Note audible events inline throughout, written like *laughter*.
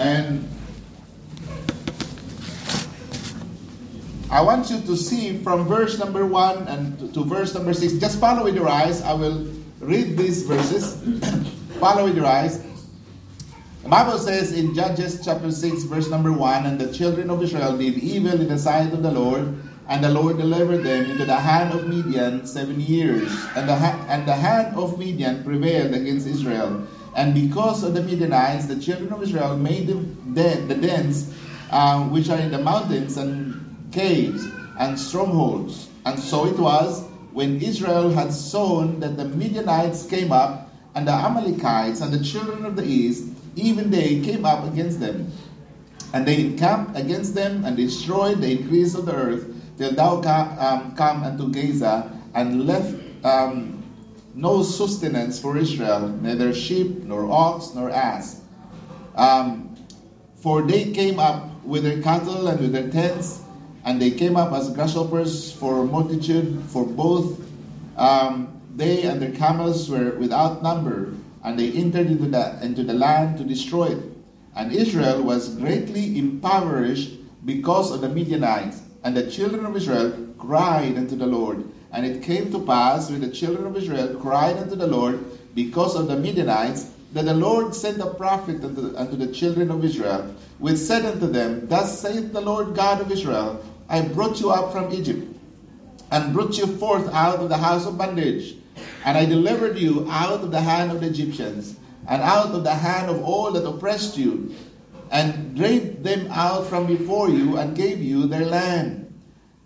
And I want you to see from verse number 1 and to, verse number 6. Just follow with your eyes. I will read these verses. *clears throat* follow with your eyes. The Bible says in Judges chapter 6, verse number 1 And the children of Israel did evil in the sight of the Lord, and the Lord delivered them into the hand of Midian seven years. And the, ha- and the hand of Midian prevailed against Israel. And because of the Midianites, the children of Israel made den- the dens um, which are in the mountains and caves and strongholds. And so it was when Israel had sown that the Midianites came up, and the Amalekites and the children of the east, even they came up against them. And they encamped against them and destroyed the increase of the earth till thou um, come unto Gaza and left um, no sustenance for Israel, neither sheep, nor ox, nor ass. Um, for they came up with their cattle and with their tents, and they came up as grasshoppers for multitude, for both um, they and their camels were without number, and they entered into the, into the land to destroy it. And Israel was greatly impoverished because of the Midianites. And the children of Israel cried unto the Lord. And it came to pass when the children of Israel cried unto the Lord because of the Midianites, that the Lord sent a prophet unto, unto the children of Israel, which said unto them, Thus saith the Lord God of Israel, I brought you up from Egypt, and brought you forth out of the house of bondage, and I delivered you out of the hand of the Egyptians, and out of the hand of all that oppressed you, and drave them out from before you, and gave you their land.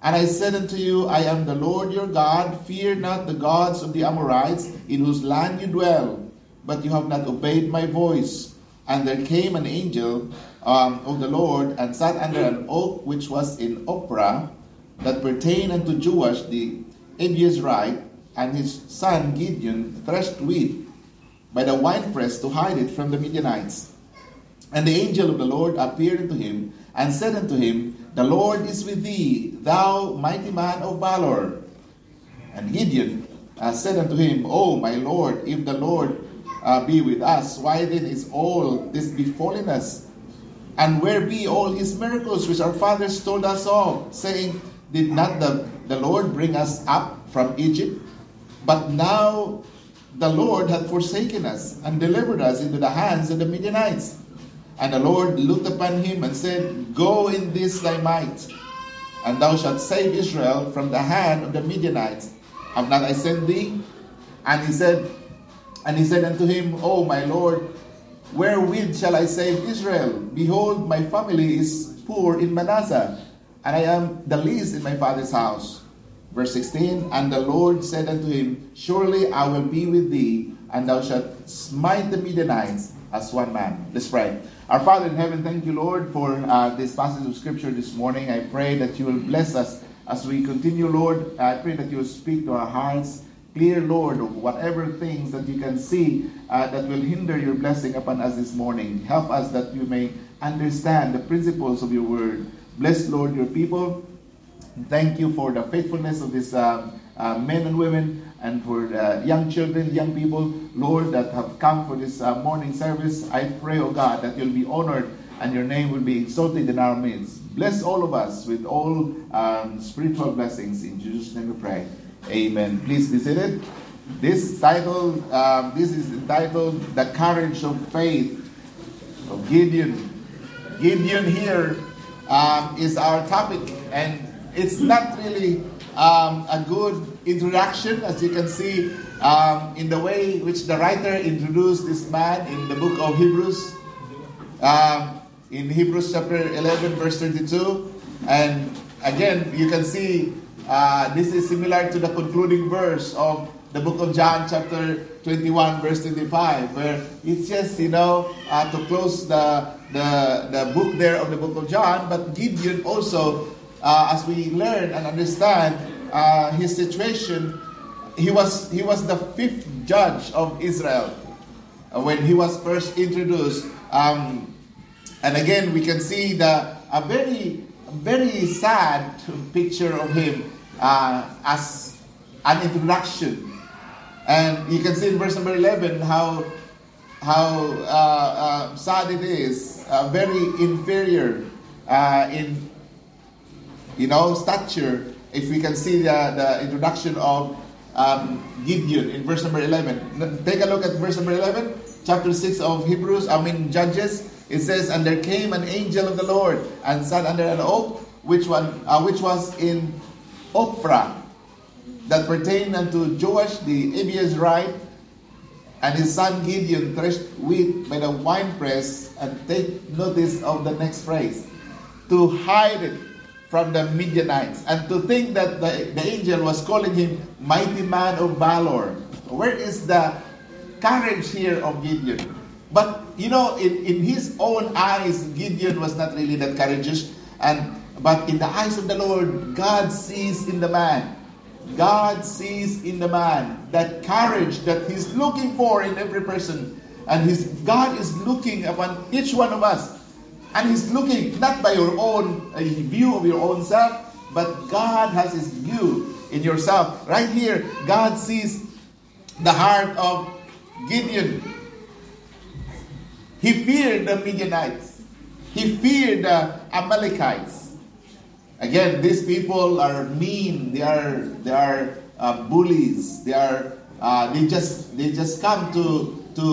And I said unto you, I am the Lord your God. Fear not the gods of the Amorites, in whose land you dwell. But you have not obeyed my voice. And there came an angel um, of the Lord, and sat under an oak which was in Ophrah, that pertained unto Joash the Abiezrite, and his son Gideon threshed wheat by the winepress to hide it from the Midianites. And the angel of the Lord appeared unto him, and said unto him, The Lord is with thee, thou mighty man of valor. And Gideon uh, said unto him, O my Lord, if the Lord uh, be with us, why then is all this befallen us? And where be all his miracles which our fathers told us of, saying, Did not the, the Lord bring us up from Egypt? But now the Lord hath forsaken us and delivered us into the hands of the Midianites. And the Lord looked upon him and said, Go in this thy might, and thou shalt save Israel from the hand of the Midianites. Have not I sent thee? And he said, and he said unto him, O my Lord, wherewith shall I save Israel? Behold, my family is poor in Manasseh, and I am the least in my father's house. Verse 16, and the Lord said unto him, Surely I will be with thee, and thou shalt smite the Midianites as one man. Let's pray. Our Father in heaven, thank you, Lord, for uh, this passage of Scripture this morning. I pray that you will bless us as we continue, Lord. I pray that you will speak to our hearts. Clear, Lord, of whatever things that you can see uh, that will hinder your blessing upon us this morning. Help us that you may understand the principles of your word. Bless, Lord, your people. Thank you for the faithfulness of these um, uh, men and women and for uh, young children, young people, Lord, that have come for this uh, morning service. I pray, oh God, that you'll be honored and your name will be exalted in our midst. Bless all of us with all um, spiritual blessings. In Jesus' name we pray. Amen. Please be seated. This title, um, this is entitled "The Courage of Faith" of Gideon. Gideon here um, is our topic, and it's not really um, a good introduction, as you can see um, in the way which the writer introduced this man in the book of Hebrews. Um, in Hebrews chapter 11, verse 32. And again, you can see uh, this is similar to the concluding verse of the book of John, chapter 21, verse 25, where it's just, you know, uh, to close the, the, the book there of the book of John. But Gideon also, uh, as we learn and understand uh, his situation, he was, he was the fifth judge of Israel uh, when he was first introduced. Um, and again, we can see the a very, very sad picture of him uh, as an introduction. And you can see in verse number 11 how, how uh, uh, sad it is uh, very inferior uh, in, you know, stature. If we can see the, the introduction of um, Gideon in verse number 11. Take a look at verse number 11, chapter 6 of Hebrews, I mean Judges. It says, And there came an angel of the Lord and sat under an oak, which, one, uh, which was in Ophrah, that pertained unto Joash the Abiezrite, and his son Gideon threshed wheat by the winepress, and take notice of the next phrase, to hide it from the Midianites, and to think that the, the angel was calling him mighty man of valor. Where is the courage here of Gideon? But you know, in, in his own eyes, Gideon was not really that courageous, and but in the eyes of the Lord, God sees in the man God sees in the man that courage that He's looking for in every person. And his, God is looking upon each one of us. And He's looking not by your own uh, view of your own self, but God has His view in yourself. Right here, God sees the heart of Gideon. He feared the Midianites, he feared the Amalekites. Again, these people are mean. They are they are uh, bullies. They are uh, they just they just come to to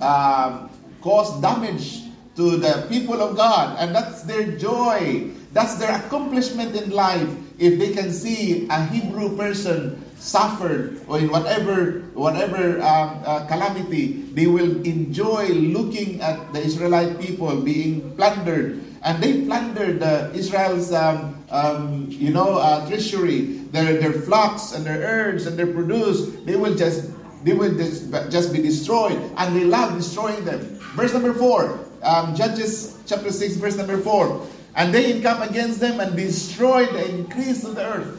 um, cause damage to the people of God, and that's their joy. That's their accomplishment in life. If they can see a Hebrew person suffered or in whatever whatever um, uh, calamity, they will enjoy looking at the Israelite people being plundered and they plundered the Israel's, um, um, you know, uh, treasury, their their flocks and their herds and their produce. They will just they will just, just be destroyed, and they love destroying them. Verse number four, um, Judges chapter six, verse number four. And they encamp against them and destroy the increase of the earth.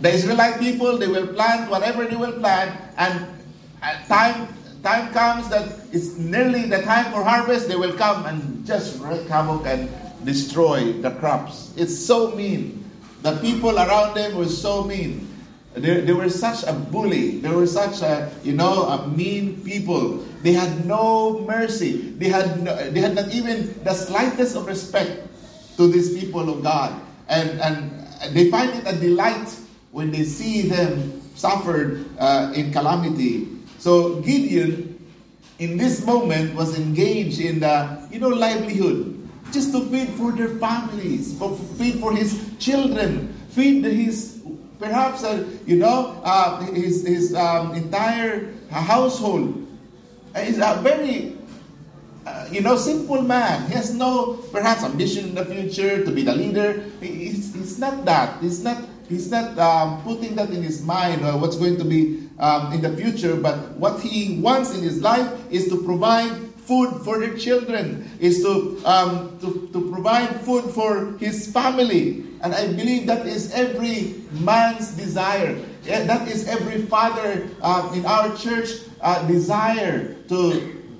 The Israelite people, they will plant whatever they will plant, and time time comes that it's nearly the time for harvest, they will come and just wreak havoc and destroy the crops. It's so mean. The people around them were so mean. They, they were such a bully. They were such a, you know, a mean people. They had no mercy. They had, no, they had not even the slightest of respect to these people of God. And, and they find it a delight when they see them suffered uh, in calamity so Gideon, in this moment, was engaged in the, you know, livelihood, just to feed for their families, for feed for his children, feed his, perhaps, uh, you know, uh, his, his um, entire household. He's a very uh, you know, simple man. He has no, perhaps, ambition in the future to be the leader. It's, he's not that. He's not. He's not um, putting that in his mind or what's going to be um, in the future, but what he wants in his life is to provide food for their children, is to, um, to, to provide food for his family. And I believe that is every man's desire. That is every father uh, in our church uh, desire to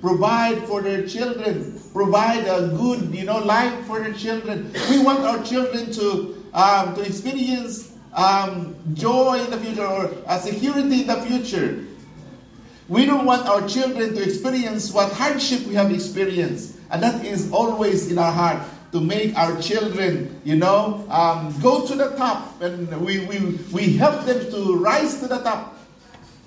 provide for their children, provide a good, you know, life for their children. We want our children to um, to experience um, joy in the future or a security in the future. We don't want our children to experience what hardship we have experienced. And that is always in our heart to make our children, you know, um, go to the top. And we, we, we help them to rise to the top.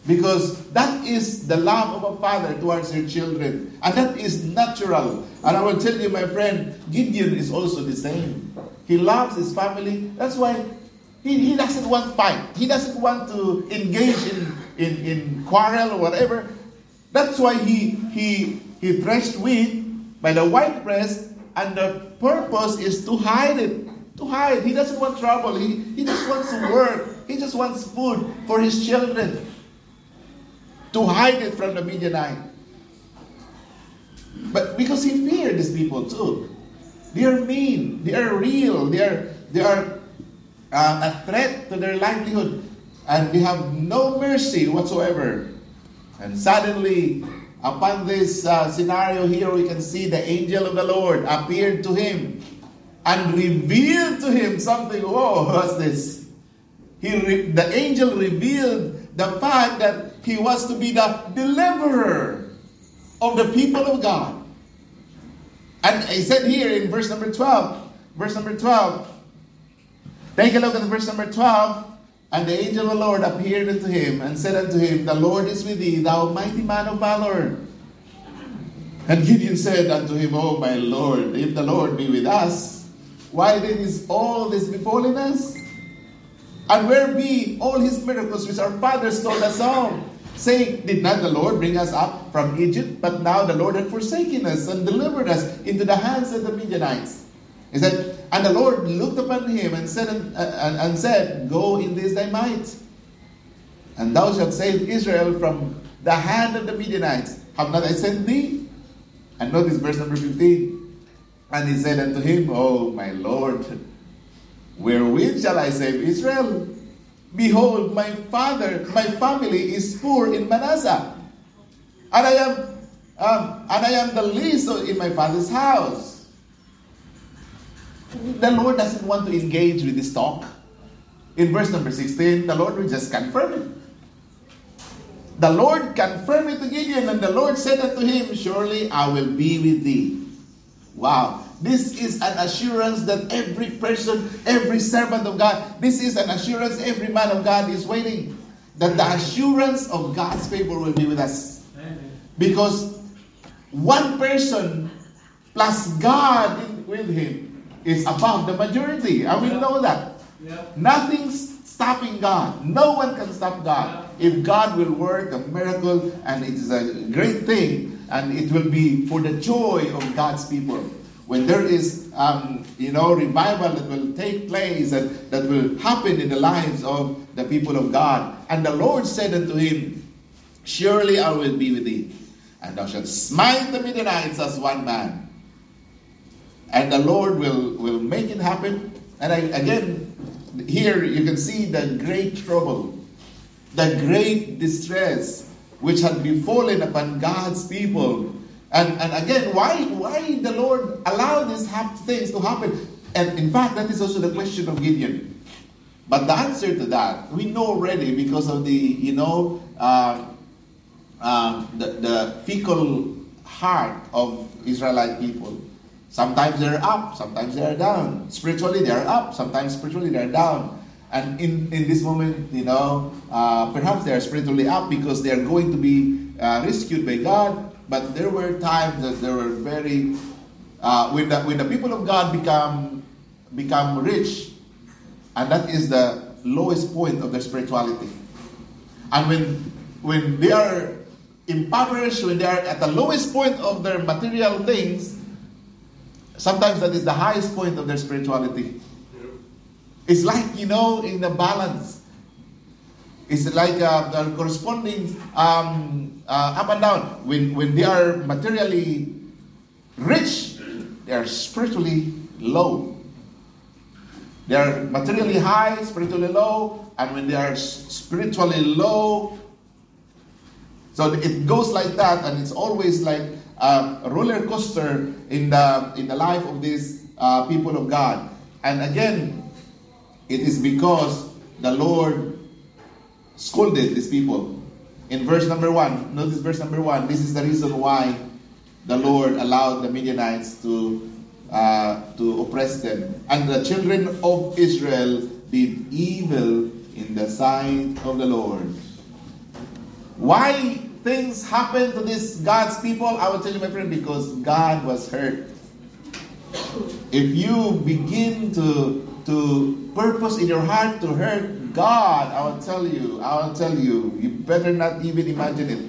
Because that is the love of a father towards their children. And that is natural. And I will tell you, my friend, Gideon is also the same. He loves his family. That's why he, he doesn't want fight. He doesn't want to engage in, in, in quarrel or whatever. That's why he, he, he threshed wheat by the winepress, and the purpose is to hide it. To hide. He doesn't want trouble. He, he just wants to work. He just wants food for his children. To hide it from the Midianite. But because he feared these people too. They are mean. They are real. They are, they are uh, a threat to their livelihood, and we have no mercy whatsoever. And suddenly, upon this uh, scenario here, we can see the angel of the Lord appeared to him and revealed to him something. Whoa, *laughs* what's this? He re- the angel revealed the fact that he was to be the deliverer of the people of God. And he said here in verse number 12, verse number 12, take a look at verse number 12. And the angel of the Lord appeared unto him and said unto him, The Lord is with thee, thou mighty man of valor. And Gideon said unto him, Oh my Lord, if the Lord be with us, why then is all this befallen us? And where be all his miracles which our fathers told us of? Saying, Did not the Lord bring us up from Egypt? But now the Lord had forsaken us and delivered us into the hands of the Midianites. He said, And the Lord looked upon him and said, and, and, and said, Go in this thy might, and thou shalt save Israel from the hand of the Midianites. Have not I sent thee? And notice verse number 15. And he said unto him, Oh, my Lord, wherewith shall I save Israel? Behold, my father, my family is poor in Manasseh, and I am, um, and I am the least in my father's house. The Lord doesn't want to engage with this talk. In verse number 16, the Lord will just confirm it. The Lord confirmed it to Gideon, and the Lord said unto him, Surely I will be with thee. Wow. This is an assurance that every person, every servant of God, this is an assurance every man of God is waiting. That the assurance of God's favor will be with us. Because one person plus God with him is above the majority. And we know that. Nothing's stopping God. No one can stop God. If God will work a miracle, and it is a great thing, and it will be for the joy of God's people. When there is, um, you know, revival that will take place and that will happen in the lives of the people of God. And the Lord said unto him, Surely I will be with thee, and thou shalt smite the Midianites as one man. And the Lord will, will make it happen. And I, again, here you can see the great trouble, the great distress which had befallen upon God's people. And, and again, why, why the Lord allowed these things to happen? And in fact, that is also the question of Gideon. But the answer to that, we know already because of the, you know, uh, uh, the, the fickle heart of Israelite people. Sometimes they're up, sometimes they're down. Spiritually, they're up, sometimes spiritually, they're down. And in, in this moment, you know, uh, perhaps they're spiritually up because they're going to be uh, rescued by God. But there were times that they were very, uh, when, the, when the people of God become, become rich, and that is the lowest point of their spirituality. And when, when they are impoverished, when they are at the lowest point of their material things, sometimes that is the highest point of their spirituality. It's like, you know, in the balance. It's like uh, the corresponding um, uh, up and down. When, when they are materially rich, they are spiritually low. They are materially high, spiritually low, and when they are spiritually low, so it goes like that, and it's always like a roller coaster in the in the life of these uh, people of God. And again, it is because the Lord scolded these people. In verse number one, notice verse number one. This is the reason why the Lord allowed the Midianites to uh, to oppress them, and the children of Israel did evil in the sight of the Lord. Why things happen to this God's people? I will tell you, my friend, because God was hurt. If you begin to to purpose in your heart to hurt God, I will tell you, I will tell you, you better not even imagine it.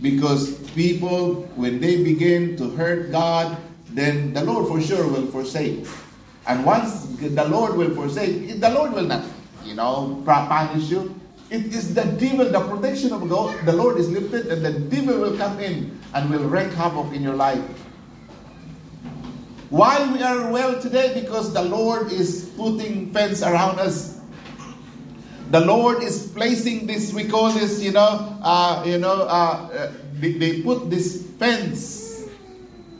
Because people, when they begin to hurt God, then the Lord for sure will forsake. And once the Lord will forsake, the Lord will not, you know, punish you. It is the devil, the protection of God, the Lord is lifted, and the devil will come in and will wreak havoc in your life. Why we are well today? Because the Lord is putting fence around us. The Lord is placing this. We call this, you know, uh, you know, uh, uh, they, they put this fence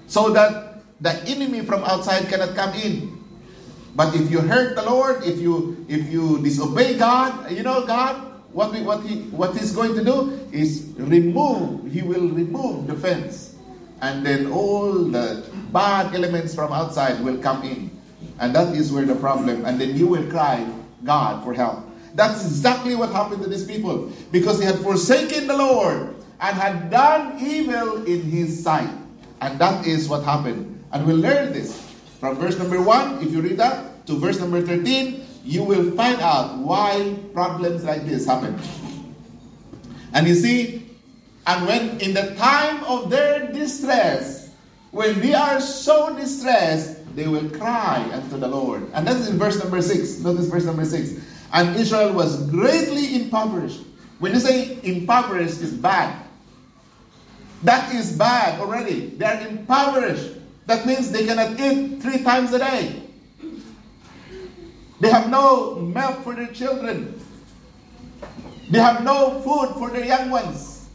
so that the enemy from outside cannot come in. But if you hurt the Lord, if you if you disobey God, you know God, what we, what he what he's going to do is remove. He will remove the fence and then all the bad elements from outside will come in. And that is where the problem, and then you will cry, God, for help. That's exactly what happened to these people because they had forsaken the Lord and had done evil in his sight. And that is what happened. And we'll learn this from verse number 1, if you read that, to verse number 13, you will find out why problems like this happen. And you see, and when in the time of their distress, when they are so distressed, they will cry unto the Lord. And that is in verse number 6. Notice verse number 6. And Israel was greatly impoverished. When you say impoverished, is bad. That is bad already. They are impoverished. That means they cannot eat three times a day. They have no milk for their children. They have no food for their young ones.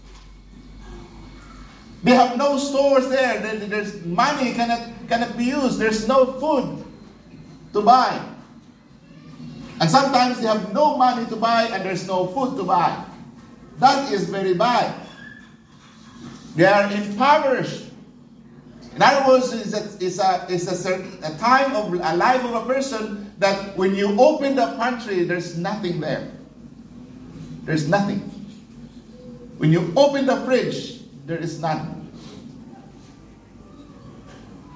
They have no stores there. There's money cannot, cannot be used. There's no food to buy. And sometimes they have no money to buy and there's no food to buy. That is very bad. They are impoverished. In other words, it's a, it's a, it's a, certain, a time of a life of a person that when you open the pantry, there's nothing there. There's nothing. When you open the fridge, there is none.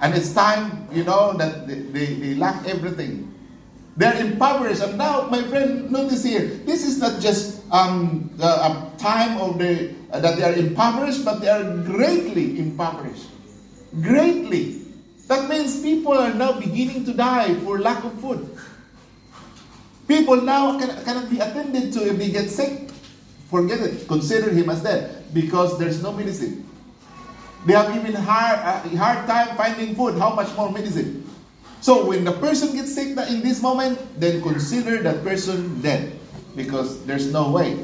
And it's time, you know, that they, they, they lack everything. They're impoverished. And now, my friend, notice here, this is not just um, a time of the, uh, that they are impoverished, but they are greatly impoverished. Greatly. That means people are now beginning to die for lack of food. People now can, cannot be attended to if they get sick. Forget it. Consider him as dead because there's no medicine. They have even hard, uh, hard time finding food. How much more medicine? So when the person gets sick in this moment, then consider that person dead because there's no way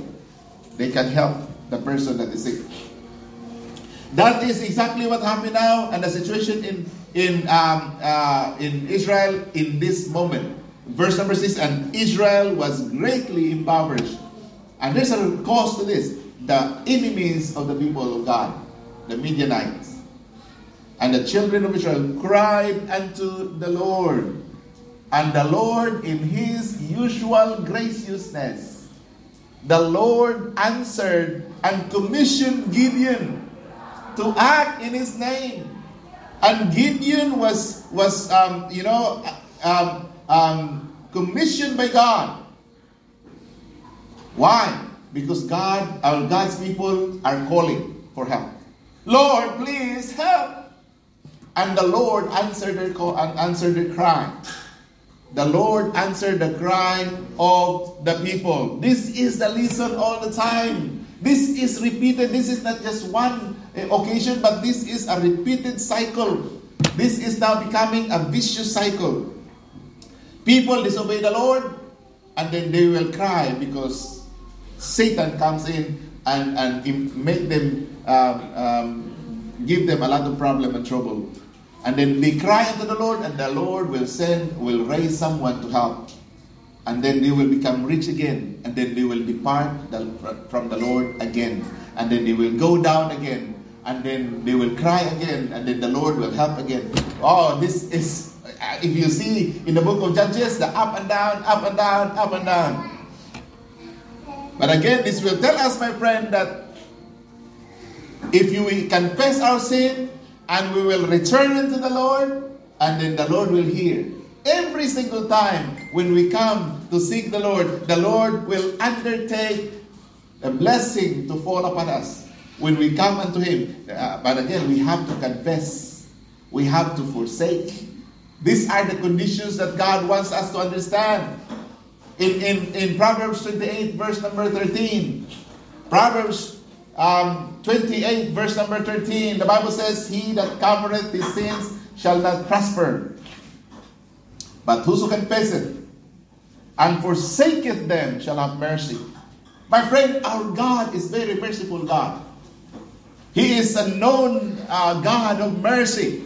they can help the person that is sick. That is exactly what happened now, and the situation in in um, uh, in Israel in this moment. Verse number six, and Israel was greatly impoverished, and there's a cause to this: the enemies of the people of God, the Midianites, and the children of Israel cried unto the Lord, and the Lord, in His usual graciousness, the Lord answered and commissioned Gideon to act in his name. And Gideon was, was um, you know, um, um, commissioned by God. Why? Because God, our God's people are calling for help. Lord, please help. And the Lord answered their call and answered their cry. The Lord answered the cry of the people. This is the lesson all the time. This is repeated. This is not just one occasion, but this is a repeated cycle. This is now becoming a vicious cycle. People disobey the Lord, and then they will cry because Satan comes in and, and make them um, um, give them a lot of problem and trouble. And then they cry unto the Lord, and the Lord will send, will raise someone to help. And then they will become rich again, and then they will depart from the Lord again. And then they will go down again and then they will cry again, and then the Lord will help again. Oh, this is, uh, if you see in the book of Judges, the up and down, up and down, up and down. But again, this will tell us, my friend, that if you confess our sin and we will return unto the Lord, and then the Lord will hear. Every single time when we come to seek the Lord, the Lord will undertake a blessing to fall upon us when we come unto Him. Uh, but again, we have to confess, we have to forsake. These are the conditions that God wants us to understand. In, in, in Proverbs 28, verse number 13, Proverbs um, 28, verse number 13, the Bible says, He that covereth his sins shall not prosper. But whoso confesseth and forsaketh them shall have mercy. My friend, our God is very merciful God. He is a known uh, God of mercy.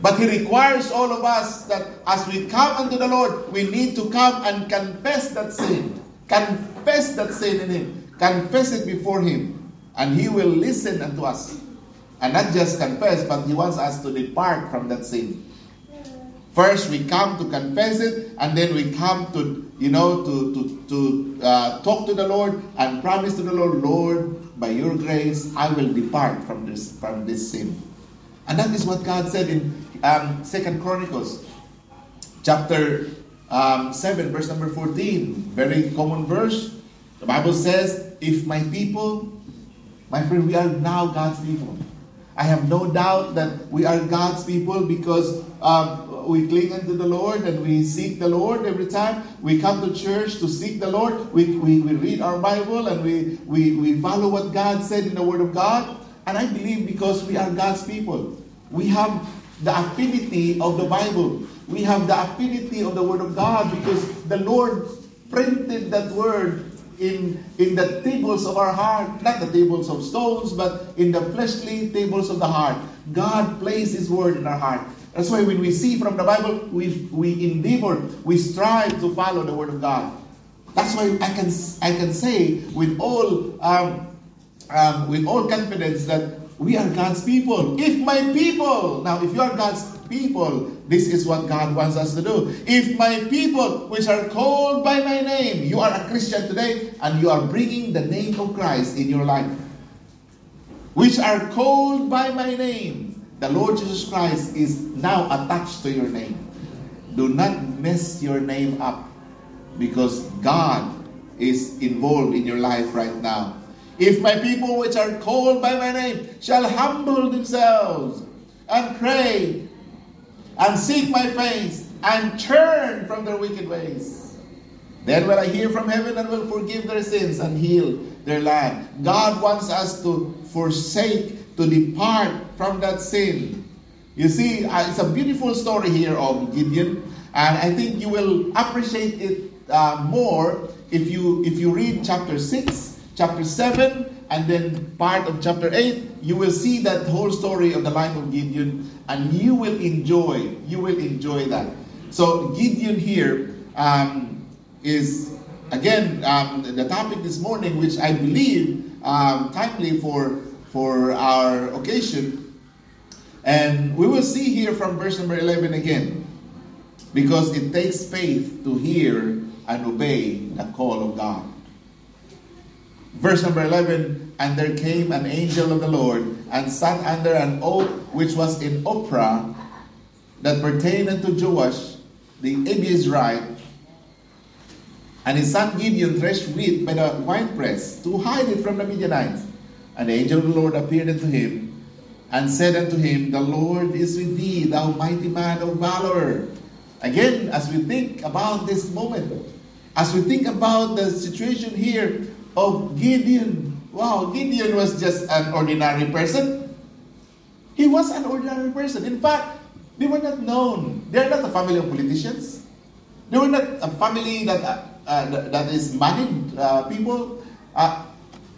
But He requires all of us that as we come unto the Lord, we need to come and confess that sin. Confess that sin in Him. Confess it before Him. And He will listen unto us. And not just confess, but He wants us to depart from that sin. First, we come to confess it, and then we come to, you know, to, to, to uh, talk to the Lord and promise to the Lord, Lord, by your grace, I will depart from this, from this sin. And that is what God said in um, Second Chronicles, chapter um, 7, verse number 14. Very common verse. The Bible says, If my people, my friend, we are now God's people. I have no doubt that we are God's people because um, we cling unto the Lord and we seek the Lord every time. We come to church to seek the Lord. We, we, we read our Bible and we, we, we follow what God said in the Word of God. And I believe because we are God's people, we have the affinity of the Bible. We have the affinity of the Word of God because the Lord printed that Word in, in the tables of our heart, not the tables of stones, but in the fleshly tables of the heart. God placed His Word in our heart. That's why when we see from the Bible, we, we endeavor, we strive to follow the Word of God. That's why I can, I can say with all, um, um, with all confidence that we are God's people. If my people, now if you are God's people, this is what God wants us to do. If my people, which are called by my name, you are a Christian today and you are bringing the name of Christ in your life, which are called by my name, the Lord Jesus Christ is now attached to your name. Do not mess your name up because God is involved in your life right now. If my people which are called by my name shall humble themselves and pray and seek my face and turn from their wicked ways, then will I hear from heaven and will forgive their sins and heal their land. God wants us to forsake, to depart from that sin. You see, uh, it's a beautiful story here of Gideon, and I think you will appreciate it uh, more if you if you read chapter six chapter 7 and then part of chapter 8 you will see that whole story of the life of gideon and you will enjoy you will enjoy that so gideon here um, is again um, the topic this morning which i believe um, timely for for our occasion and we will see here from verse number 11 again because it takes faith to hear and obey the call of god Verse number 11 And there came an angel of the Lord and sat under an oak which was in Ophrah that pertained unto Joash the Abiezrite. And his son Gideon threshed wheat by the winepress to hide it from the Midianites. And the angel of the Lord appeared unto him and said unto him, The Lord is with thee, thou mighty man of valor. Again, as we think about this moment, as we think about the situation here, of Gideon. Wow, Gideon was just an ordinary person. He was an ordinary person. In fact, they were not known. They are not a family of politicians. They were not a family that uh, uh, that is moneyed uh, people. Uh,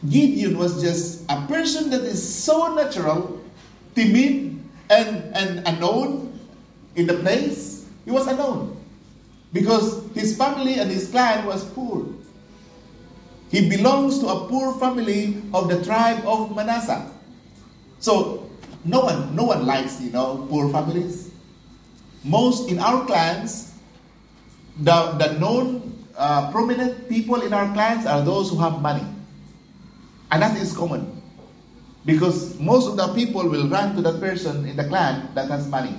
Gideon was just a person that is so natural, timid, and, and unknown in the place. He was unknown because his family and his clan was poor. He belongs to a poor family of the tribe of Manasseh. So no one, no one likes, you know, poor families. Most in our clans, the, the known uh, prominent people in our clans are those who have money. And that is common. Because most of the people will run to that person in the clan that has money.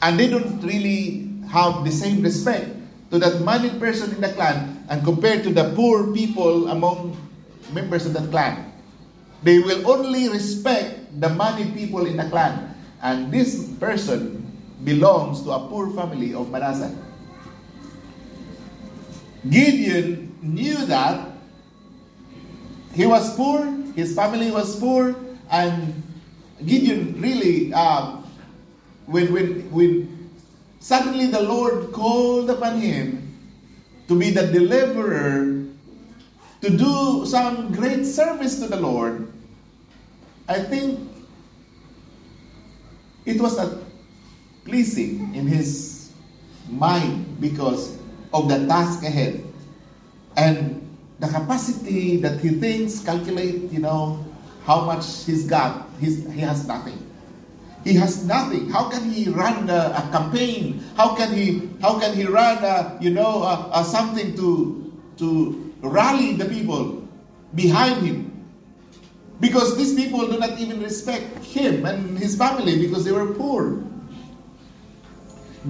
And they don't really have the same respect to that money person in the clan and compared to the poor people among members of that clan. They will only respect the money people in the clan. And this person belongs to a poor family of Manasseh. Gideon knew that he was poor, his family was poor, and Gideon really, uh, when, when, when Suddenly the Lord called upon him to be the deliverer, to do some great service to the Lord. I think it was not pleasing in his mind because of the task ahead and the capacity that he thinks, calculate, you know, how much he's got. he's, he has nothing. He has nothing. How can he run a, a campaign? How can he how can he run a, you know a, a something to to rally the people behind him? Because these people do not even respect him and his family because they were poor.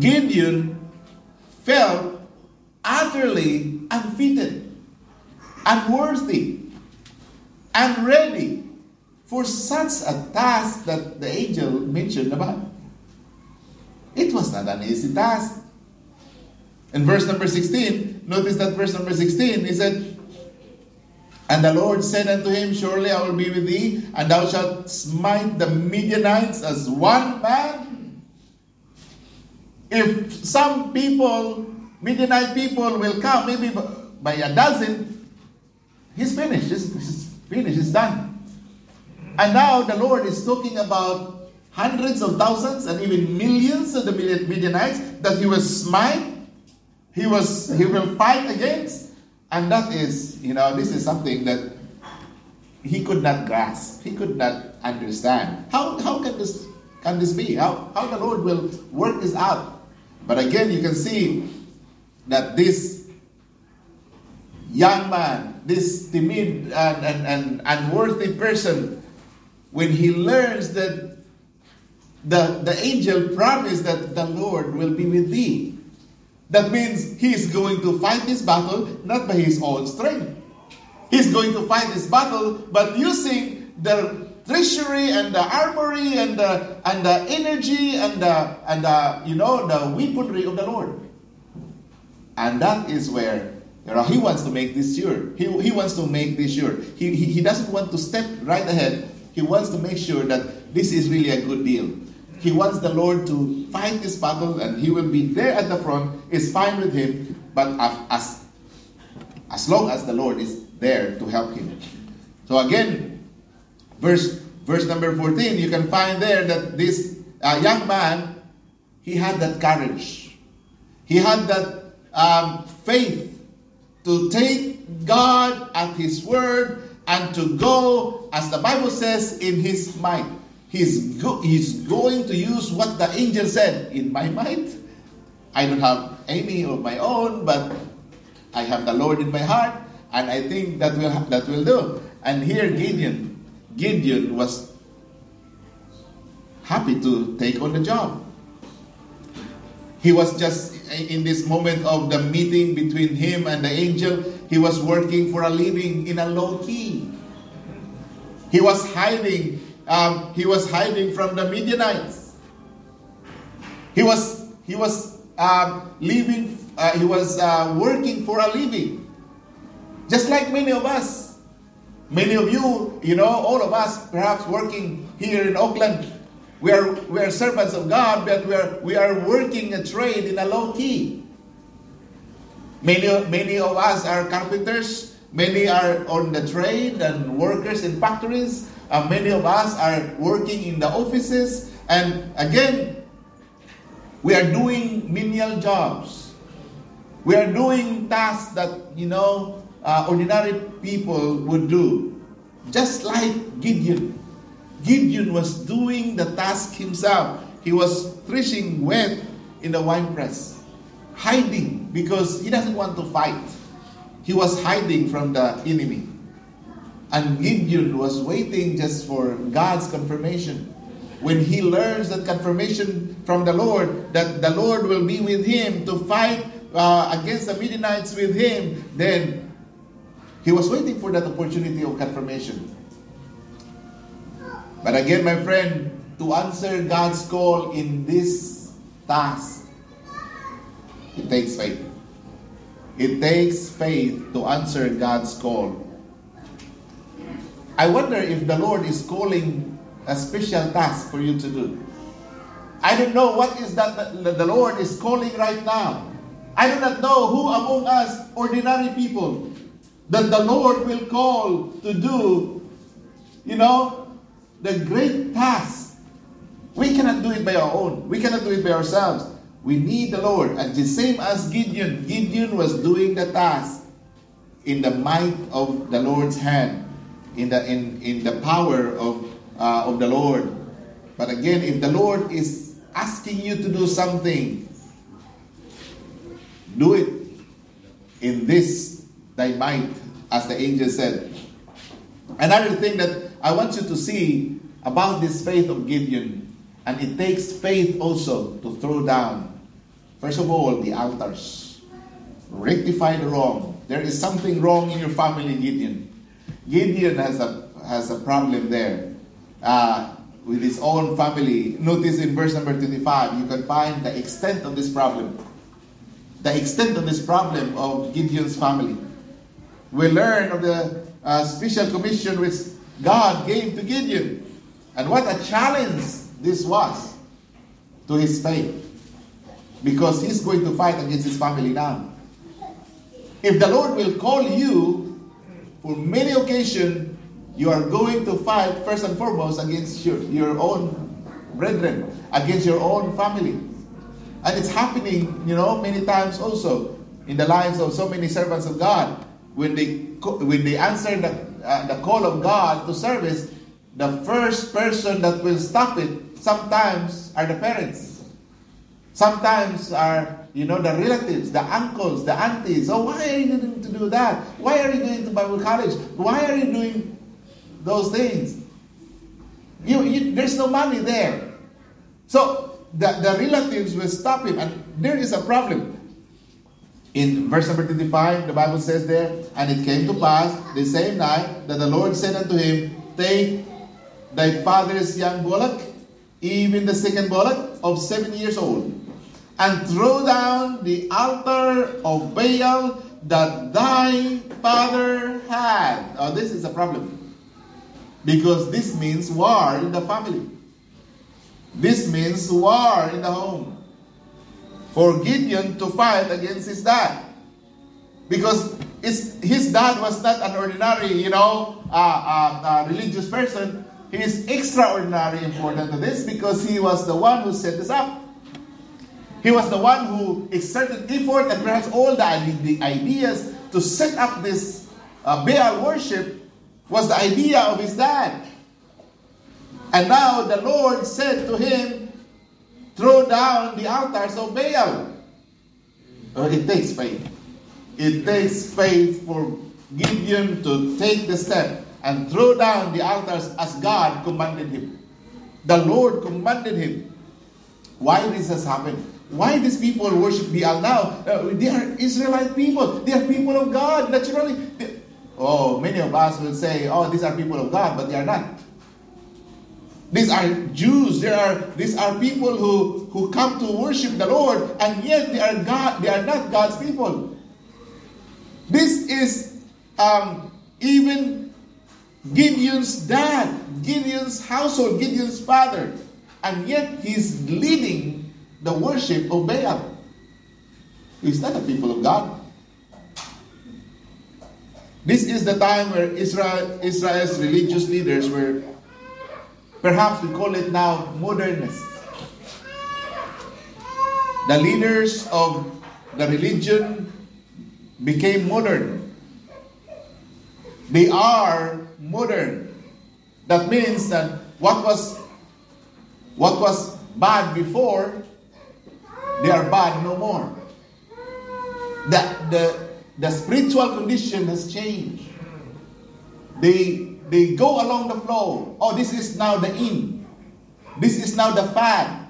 Gideon felt utterly unfitted, unworthy, unready for such a task that the angel mentioned about. It was not an easy task. In verse number 16, notice that verse number 16, he said, And the Lord said unto him, Surely I will be with thee, and thou shalt smite the Midianites as one man. If some people, Midianite people, will come, maybe by a dozen, he's finished. He's, he's finished. He's done. And now the Lord is talking about hundreds of thousands and even millions of the Midianites that he will smite, he was he will fight against. And that is, you know, this is something that he could not grasp. He could not understand. How, how can this can this be? How, how the Lord will work this out? But again, you can see that this young man, this timid and, and, and unworthy person, when he learns that the, the angel promised that the Lord will be with thee, that means he is going to fight this battle not by his own strength. He's going to fight this battle, but using the treasury and the armory and the and the energy and the and the you know the weaponry of the Lord. And that is where you know, he wants to make this sure. He, he wants to make this sure. He, he, he doesn't want to step right ahead. He wants to make sure that this is really a good deal. He wants the Lord to fight this battle and he will be there at the front. It's fine with him, but as, as long as the Lord is there to help him. So again, verse, verse number 14, you can find there that this uh, young man, he had that courage. He had that um, faith to take God at His word and to go, as the Bible says, in His might. He's, go- he's going to use what the angel said in my might. I don't have any of my own, but I have the Lord in my heart, and I think that will that will do. And here Gideon, Gideon was happy to take on the job. He was just in this moment of the meeting between him and the angel, he was working for a living in a low key. He was hiding. Um, he was hiding from the Midianites. He was he was um, living. Uh, he was uh, working for a living, just like many of us. Many of you, you know, all of us, perhaps working here in Oakland, we are, we are servants of God, but we are, we are working a trade in a low key. Many, many of us are carpenters. Many are on the trade and workers in factories. Uh, many of us are working in the offices. And again, we are doing menial jobs. We are doing tasks that, you know, uh, ordinary people would do. Just like Gideon. Gideon was doing the task himself. He was threshing wheat in the winepress, hiding because he doesn't want to fight. He was hiding from the enemy. And Gideon was waiting just for God's confirmation. When he learns that confirmation from the Lord, that the Lord will be with him to fight uh, against the Midianites with him, then he was waiting for that opportunity of confirmation. But again, my friend, to answer God's call in this task, it takes faith. It takes faith to answer God's call. I wonder if the Lord is calling a special task for you to do. I don't know what is that the Lord is calling right now. I do not know who among us, ordinary people, that the Lord will call to do, you know, the great task. We cannot do it by our own. We cannot do it by ourselves. We need the Lord. And the same as Gideon, Gideon was doing the task in the might of the Lord's hand, in the in, in the power of uh, of the Lord. But again, if the Lord is asking you to do something, do it in this thy might, as the angel said. Another thing that I want you to see about this faith of Gideon, and it takes faith also to throw down, first of all, the altars. Rectify the wrong. There is something wrong in your family, Gideon. Gideon has a has a problem there uh, with his own family. Notice in verse number 25, you can find the extent of this problem. The extent of this problem of Gideon's family. We learn of the uh, special commission which God gave to Gideon. And what a challenge this was to his faith. Because he's going to fight against his family now. If the Lord will call you for many occasions, you are going to fight first and foremost against your, your own brethren, against your own family. And it's happening, you know, many times also in the lives of so many servants of God. When they when they answer the, uh, the call of God to service, the first person that will stop it sometimes are the parents. Sometimes are, you know, the relatives, the uncles, the aunties. Oh, why are you going to do that? Why are you going to Bible college? Why are you doing those things? You, you, there's no money there. So the, the relatives will stop him, and there is a problem. In verse number 25, the Bible says there, And it came to pass the same night that the Lord said unto him, Take thy father's young bullock, even the second bullock of seven years old, and throw down the altar of Baal that thy father had. Oh, this is a problem. Because this means war in the family. This means war in the home. For Gideon to fight against his dad. Because his dad was not an ordinary, you know, uh, uh, uh, religious person. He is extraordinarily important to this because he was the one who set this up. He was the one who exerted effort and perhaps all the, ideas to set up this uh, Baal worship was the idea of his dad. And now the Lord said to him, throw down the altars of Baal. It takes faith. It takes faith for Gideon to take the step and throw down the altars as God commanded him. The Lord commanded him. Why this has happened? Why these people worship Baal now? Uh, they are Israelite people. They are people of God. Naturally, they, Oh, many of us will say, oh, these are people of God, but they are not. These are Jews. There are these are people who, who come to worship the Lord, and yet they are God, they are not God's people. This is um, even Gideon's dad, Gideon's household, Gideon's father, and yet he's leading the worship of Baal. He's not a people of God. This is the time where Israel, Israel's religious leaders were, perhaps we call it now, modernists. The leaders of the religion became modern. They are modern. That means that what was what was bad before, they are bad no more. That the the spiritual condition has changed. They, they go along the flow. Oh, this is now the in. This is now the fad.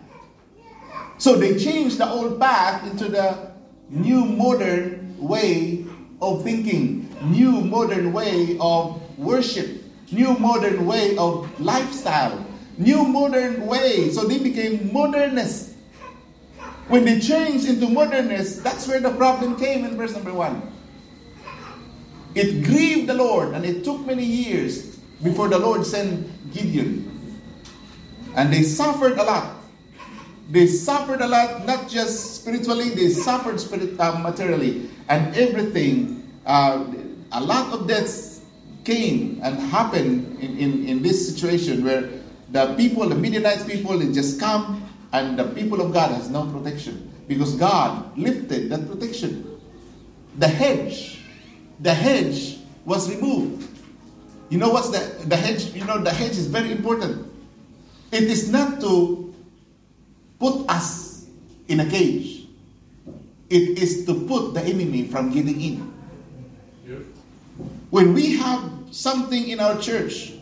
So they change the old path into the new modern way of thinking, new modern way of worship, new modern way of lifestyle, new modern way. So they became modernists. When they changed into modernists, that's where the problem came in verse number one. It grieved the Lord, and it took many years before the Lord sent Gideon. And they suffered a lot. They suffered a lot, not just spiritually, they suffered spirit, uh, materially. And everything, uh, a lot of deaths came and happened in, in, in this situation where the people, the Midianites people, they just come and the people of God has no protection because God lifted that protection. The hedge the hedge was removed. you know what's the, the hedge? You know, the hedge is very important. It is not to put us in a cage. It is to put the enemy from getting in. When we have something in our church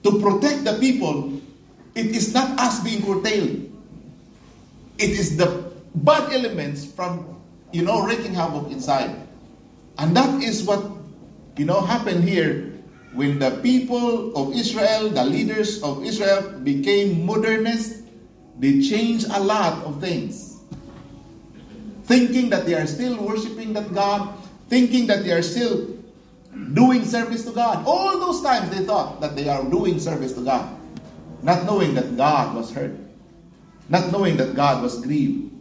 to protect the people, it is not us being curtailed. It is the bad elements from, you know, wreaking havoc inside. And that is what, you know, happened here when the people of Israel, the leaders of Israel became modernists. They changed a lot of things. Thinking that they are still worshiping that God, thinking that they are still doing service to God. All those times they thought that they are doing service to God, not knowing that God was hurt, not knowing that God was grieved.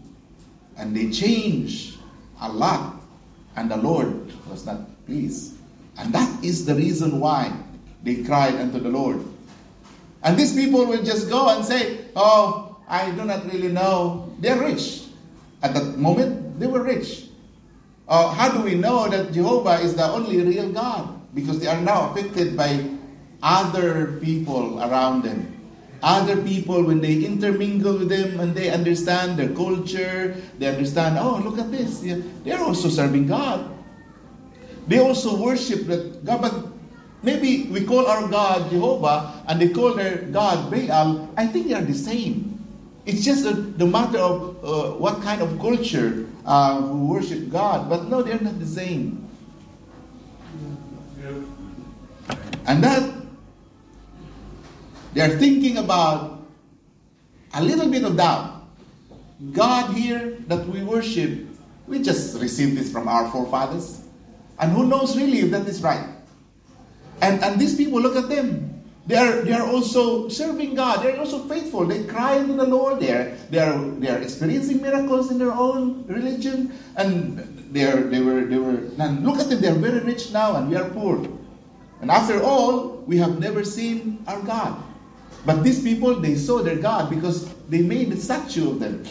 And they changed a lot, and the Lord was not pleased. And that is the reason why they cried unto the Lord. And these people will just go and say, Oh, I do not really know. They're rich. At that moment, they were rich. Uh, how do we know that Jehovah is the only real God? Because they are now affected by other people around them. Other people, when they intermingle with them and they understand their culture, they understand, oh, look at this. They're also serving God. They also worship that God, but maybe we call our God Jehovah and they call their God Baal. I think they are the same. It's just a, the matter of uh, what kind of culture uh, who worship God, but no, they're not the same. And that they are thinking about a little bit of doubt. God here that we worship, we just received this from our forefathers. And who knows really if that is right? And, and these people, look at them. They are, they are also serving God. They are also faithful. They cry to the Lord. They are, they are, they are experiencing miracles in their own religion. And they, are, they were, they were, and look at them. They are very rich now and we are poor. And after all, we have never seen our God. But these people, they saw their God because they made a statue of them.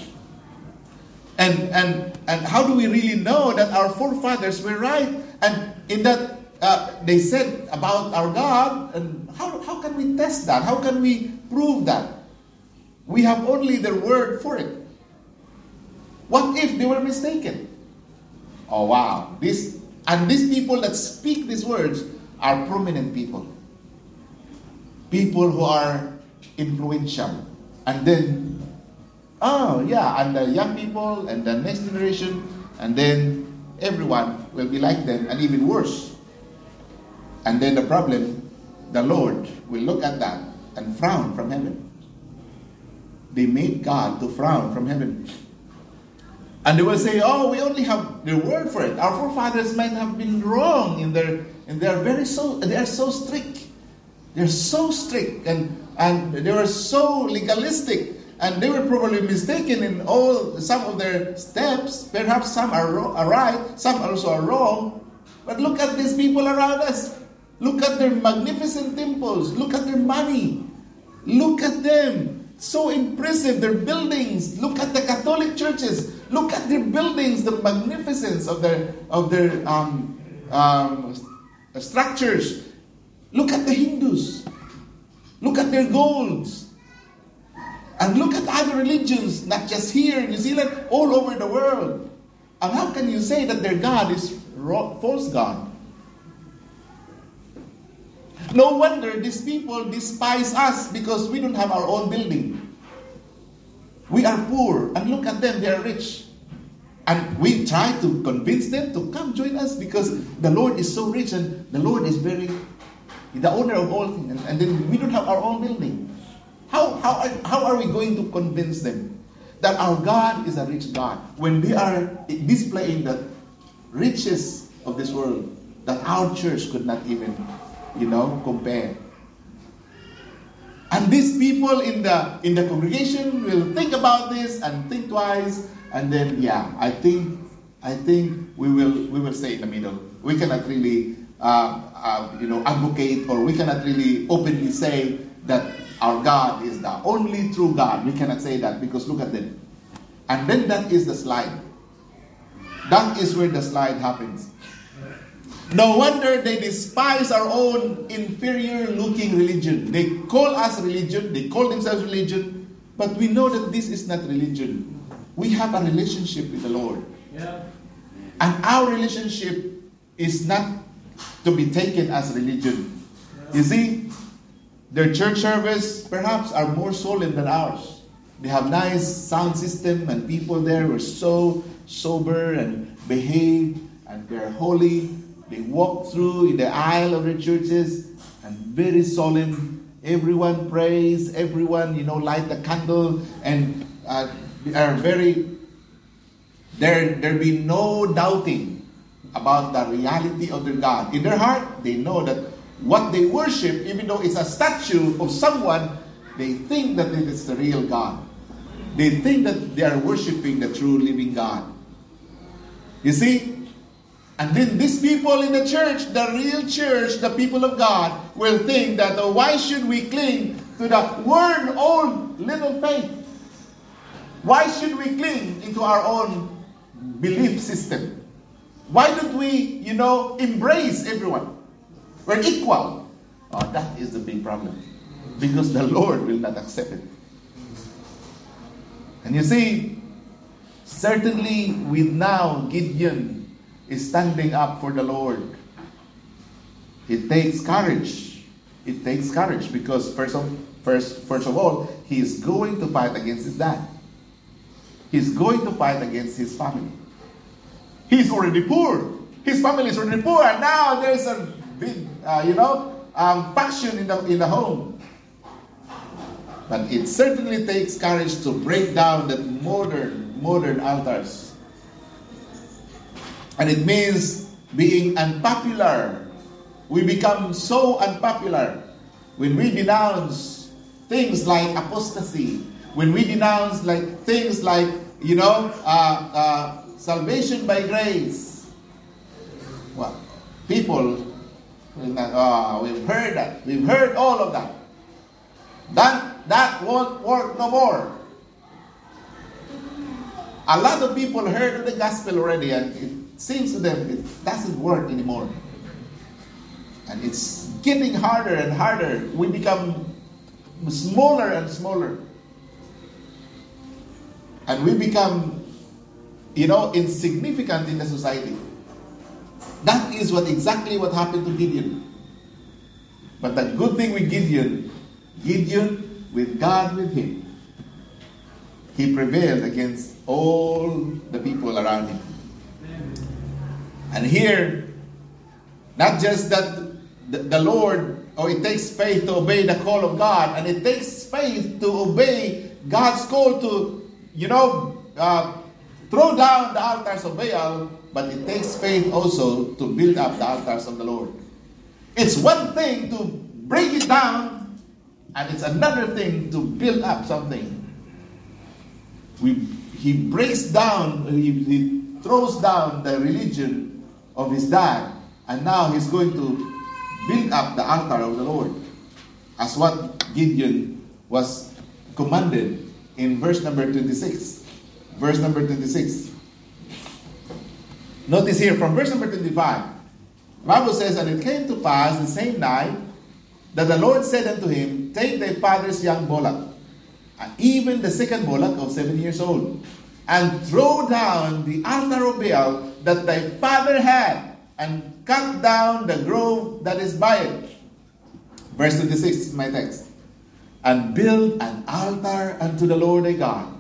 And, and, and how do we really know that our forefathers were right? And in that, uh, they said about our God, and how, how can we test that? How can we prove that? We have only their word for it. What if they were mistaken? Oh wow. This and these people that speak these words are prominent people. People who are influential. And then oh yeah, and the young people and the next generation, and then everyone will be like them and even worse. And then the problem the Lord will look at that and frown from heaven. They made God to frown from heaven. And they will say, Oh, we only have the word for it. Our forefathers might have been wrong in their and they are very so they are so strict. They're so strict and, and they were so legalistic and they were probably mistaken in all some of their steps. Perhaps some are, are right, some also are wrong. But look at these people around us. Look at their magnificent temples. Look at their money. Look at them. So impressive, their buildings. Look at the Catholic churches. Look at their buildings, the magnificence of their, of their um, um, structures. Look at the Hindus. Look at their golds. And look at other religions, not just here in New Zealand, all over the world. And how can you say that their God is false God? No wonder these people despise us because we don't have our own building. We are poor, and look at them, they are rich. And we try to convince them to come join us because the Lord is so rich and the Lord is very, the owner of all things. And, and then we don't have our own building. How, how, how are we going to convince them that our God is a rich God when they are displaying the riches of this world that our church could not even you know, compare. And these people in the in the congregation will think about this and think twice, and then yeah, I think I think we will we will stay in the middle. We cannot really uh, uh, you know advocate or we cannot really openly say that our God is the only true God. We cannot say that because look at them. And then that is the slide. That is where the slide happens. No wonder they despise our own inferior looking religion. They call us religion, they call themselves religion, but we know that this is not religion. We have a relationship with the Lord. Yeah. And our relationship is not to be taken as religion. Yeah. You see, their church service perhaps are more solemn than ours. They have nice sound system and people there were so sober and behave and they're holy they walk through in the aisle of the churches and very solemn. Everyone prays, everyone, you know, light the candle and uh, are very, there, there be no doubting about the reality of their God. In their heart, they know that what they worship, even though it's a statue of someone, they think that it is the real God. They think that they are worshiping the true living God. You see, and then these people in the church, the real church, the people of God, will think that oh, why should we cling to the worn old little faith? Why should we cling into our own belief system? Why don't we, you know, embrace everyone? We're equal. Oh, that is the big problem. Because the Lord will not accept it. And you see, certainly with now Gideon is standing up for the Lord. It takes courage. It takes courage because first of first first of all, he is going to fight against his dad. He's going to fight against his family. He's already poor. His family is already poor, and now there's a big, uh, you know, um, faction in the in the home. But it certainly takes courage to break down the modern modern altars and it means being unpopular. We become so unpopular when we denounce things like apostasy, when we denounce like things like you know uh, uh, salvation by grace. Well, people. Oh, we've heard that. We've heard all of that. That that won't work no more. A lot of people heard the gospel already, and it seems to them it doesn't work anymore. And it's getting harder and harder. We become smaller and smaller. And we become, you know, insignificant in the society. That is what exactly what happened to Gideon. But the good thing with Gideon, Gideon with God with him, he prevailed against all the people around him. And here, not just that the, Lord, or it takes faith to obey the call of God, and it takes faith to obey God's call to, you know, uh, throw down the altars of Baal, but it takes faith also to build up the altars of the Lord. It's one thing to break it down, and it's another thing to build up something. We, he breaks down, he, he throws down the religion of his dad, and now he's going to build up the altar of the Lord, as what Gideon was commanded in verse number 26. Verse number 26. Notice here from verse number 25. Bible says, And it came to pass the same night that the Lord said unto him, Take thy father's young bullock, and even the second bullock of seven years old, and throw down the altar of Baal that thy father had, and cut down the grove that is by it. Verse 26 is my text. And build an altar unto the Lord thy God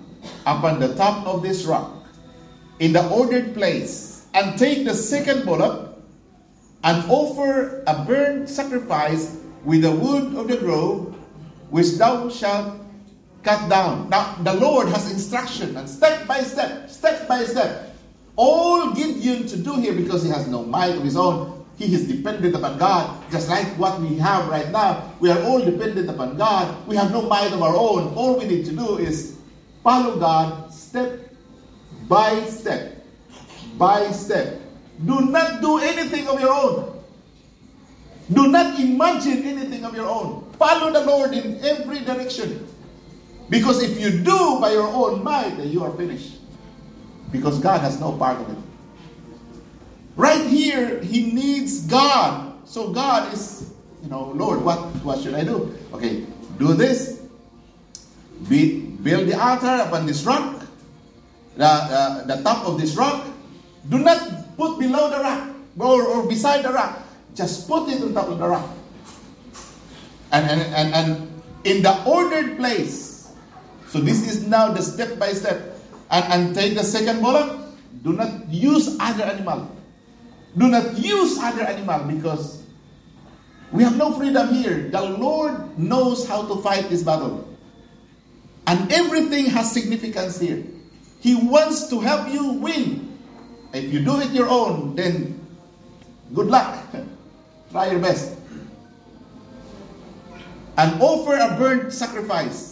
upon the top of this rock, in the ordered place, and take the second bullock, and offer a burnt sacrifice with the wood of the grove, which thou shalt cut down. Now, the Lord has instruction, and step by step, step by step, all Gideon to do here because he has no might of his own. He is dependent upon God, just like what we have right now. We are all dependent upon God. We have no might of our own. All we need to do is follow God step by step. By step. Do not do anything of your own. Do not imagine anything of your own. Follow the Lord in every direction. Because if you do by your own might, then you are finished because God has no part of it. Right here, he needs God. So God is, you know, Lord, what, what should I do? Okay, do this. Be, build the altar upon this rock, the, uh, the top of this rock. Do not put below the rock or, or beside the rock. Just put it on top of the rock. And, and, and, and in the ordered place. So this is now the step by step. And, and take the second bullock. Do not use other animal. Do not use other animal because we have no freedom here. The Lord knows how to fight this battle. And everything has significance here. He wants to help you win. If you do it your own, then good luck. *laughs* Try your best. And offer a burnt sacrifice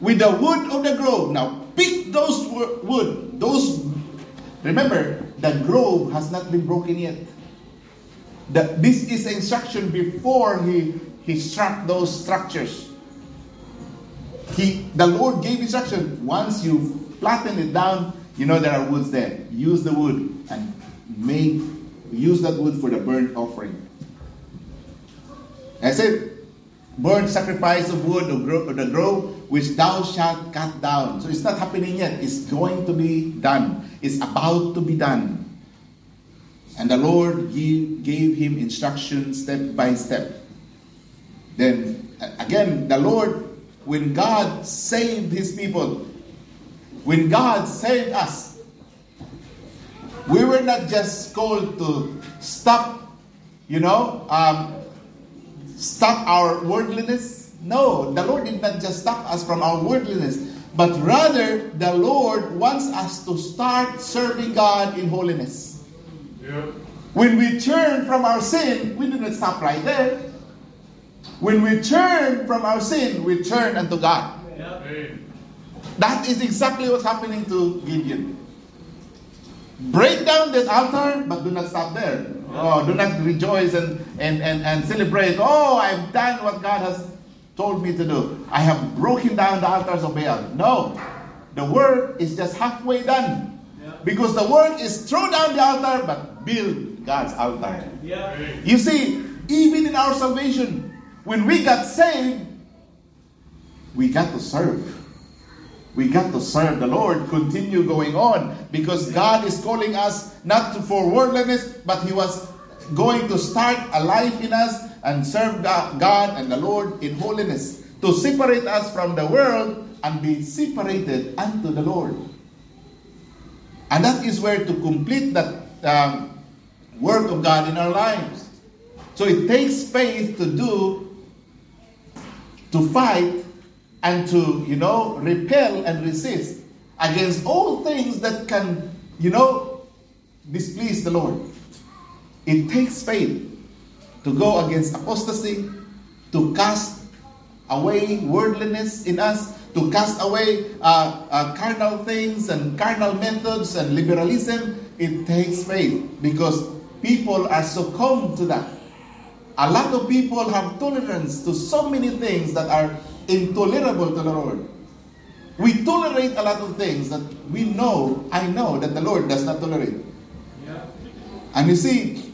with the wood of the grove. Now, pick those wood. Those, remember, the grove has not been broken yet. The, this is instruction before he, he struck those structures. He, the Lord gave instruction. Once you flatten it down, you know there are woods there. Use the wood and make use that wood for the burnt offering. I said, burnt sacrifice of wood of, of the grove which thou shalt cut down. So it's not happening yet. It's going to be done. It's about to be done. And the Lord gave him instruction step by step. Then again, the Lord, when God saved his people, when God saved us, we were not just called to stop, you know, um, stop our worldliness. No, the Lord did not just stop us from our worldliness, but rather the Lord wants us to start serving God in holiness. Yeah. When we turn from our sin, we do not stop right there. When we turn from our sin, we turn unto God. Yeah. That is exactly what's happening to Gideon. Break down that altar, but do not stop there. Oh, do not rejoice and, and, and, and celebrate. Oh, I've done what God has told me to do. I have broken down the altars of Baal. No, the work is just halfway done. Yeah. Because the work is throw down the altar, but build God's altar. Yeah. You see, even in our salvation, when we got saved, we got to serve. We got to serve the Lord, continue going on, because God is calling us not to, for worldliness, but He was going to start a life in us and serve God and the Lord in holiness, to separate us from the world and be separated unto the Lord. And that is where to complete that um, work of God in our lives. So it takes faith to do, to fight, and to, you know, repel and resist against all things that can, you know, displease the Lord. It takes faith to go against apostasy, to cast away worldliness in us, to cast away uh, uh, carnal things and carnal methods and liberalism. It takes faith because people are succumbed to that. A lot of people have tolerance to so many things that are intolerable to the Lord. We tolerate a lot of things that we know, I know that the Lord does not tolerate. And you see,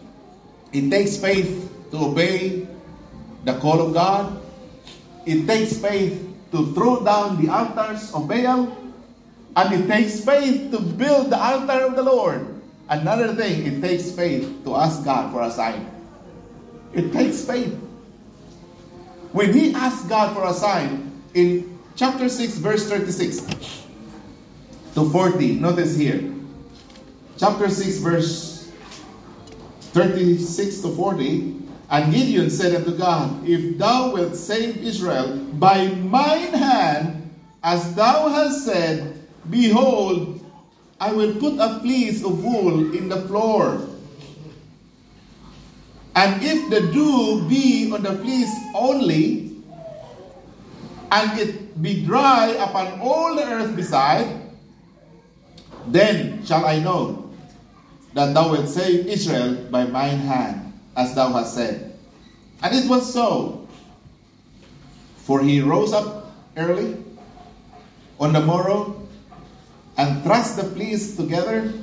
it takes faith to obey the call of God. It takes faith to throw down the altars of Baal. And it takes faith to build the altar of the Lord. Another thing, it takes faith to ask God for a sign. It takes faith. When he asked God for a sign in chapter 6, verse 36 to 40, notice here. Chapter 6, verse 36 to 40. And Gideon said unto God, If thou wilt save Israel by mine hand, as thou hast said, behold, I will put a fleece of wool in the floor and if the dew be on the fleece only, and it be dry upon all the earth beside, then shall I know that thou wilt save Israel by mine hand, as thou hast said. And it was so. For he rose up early on the morrow and thrust the fleece together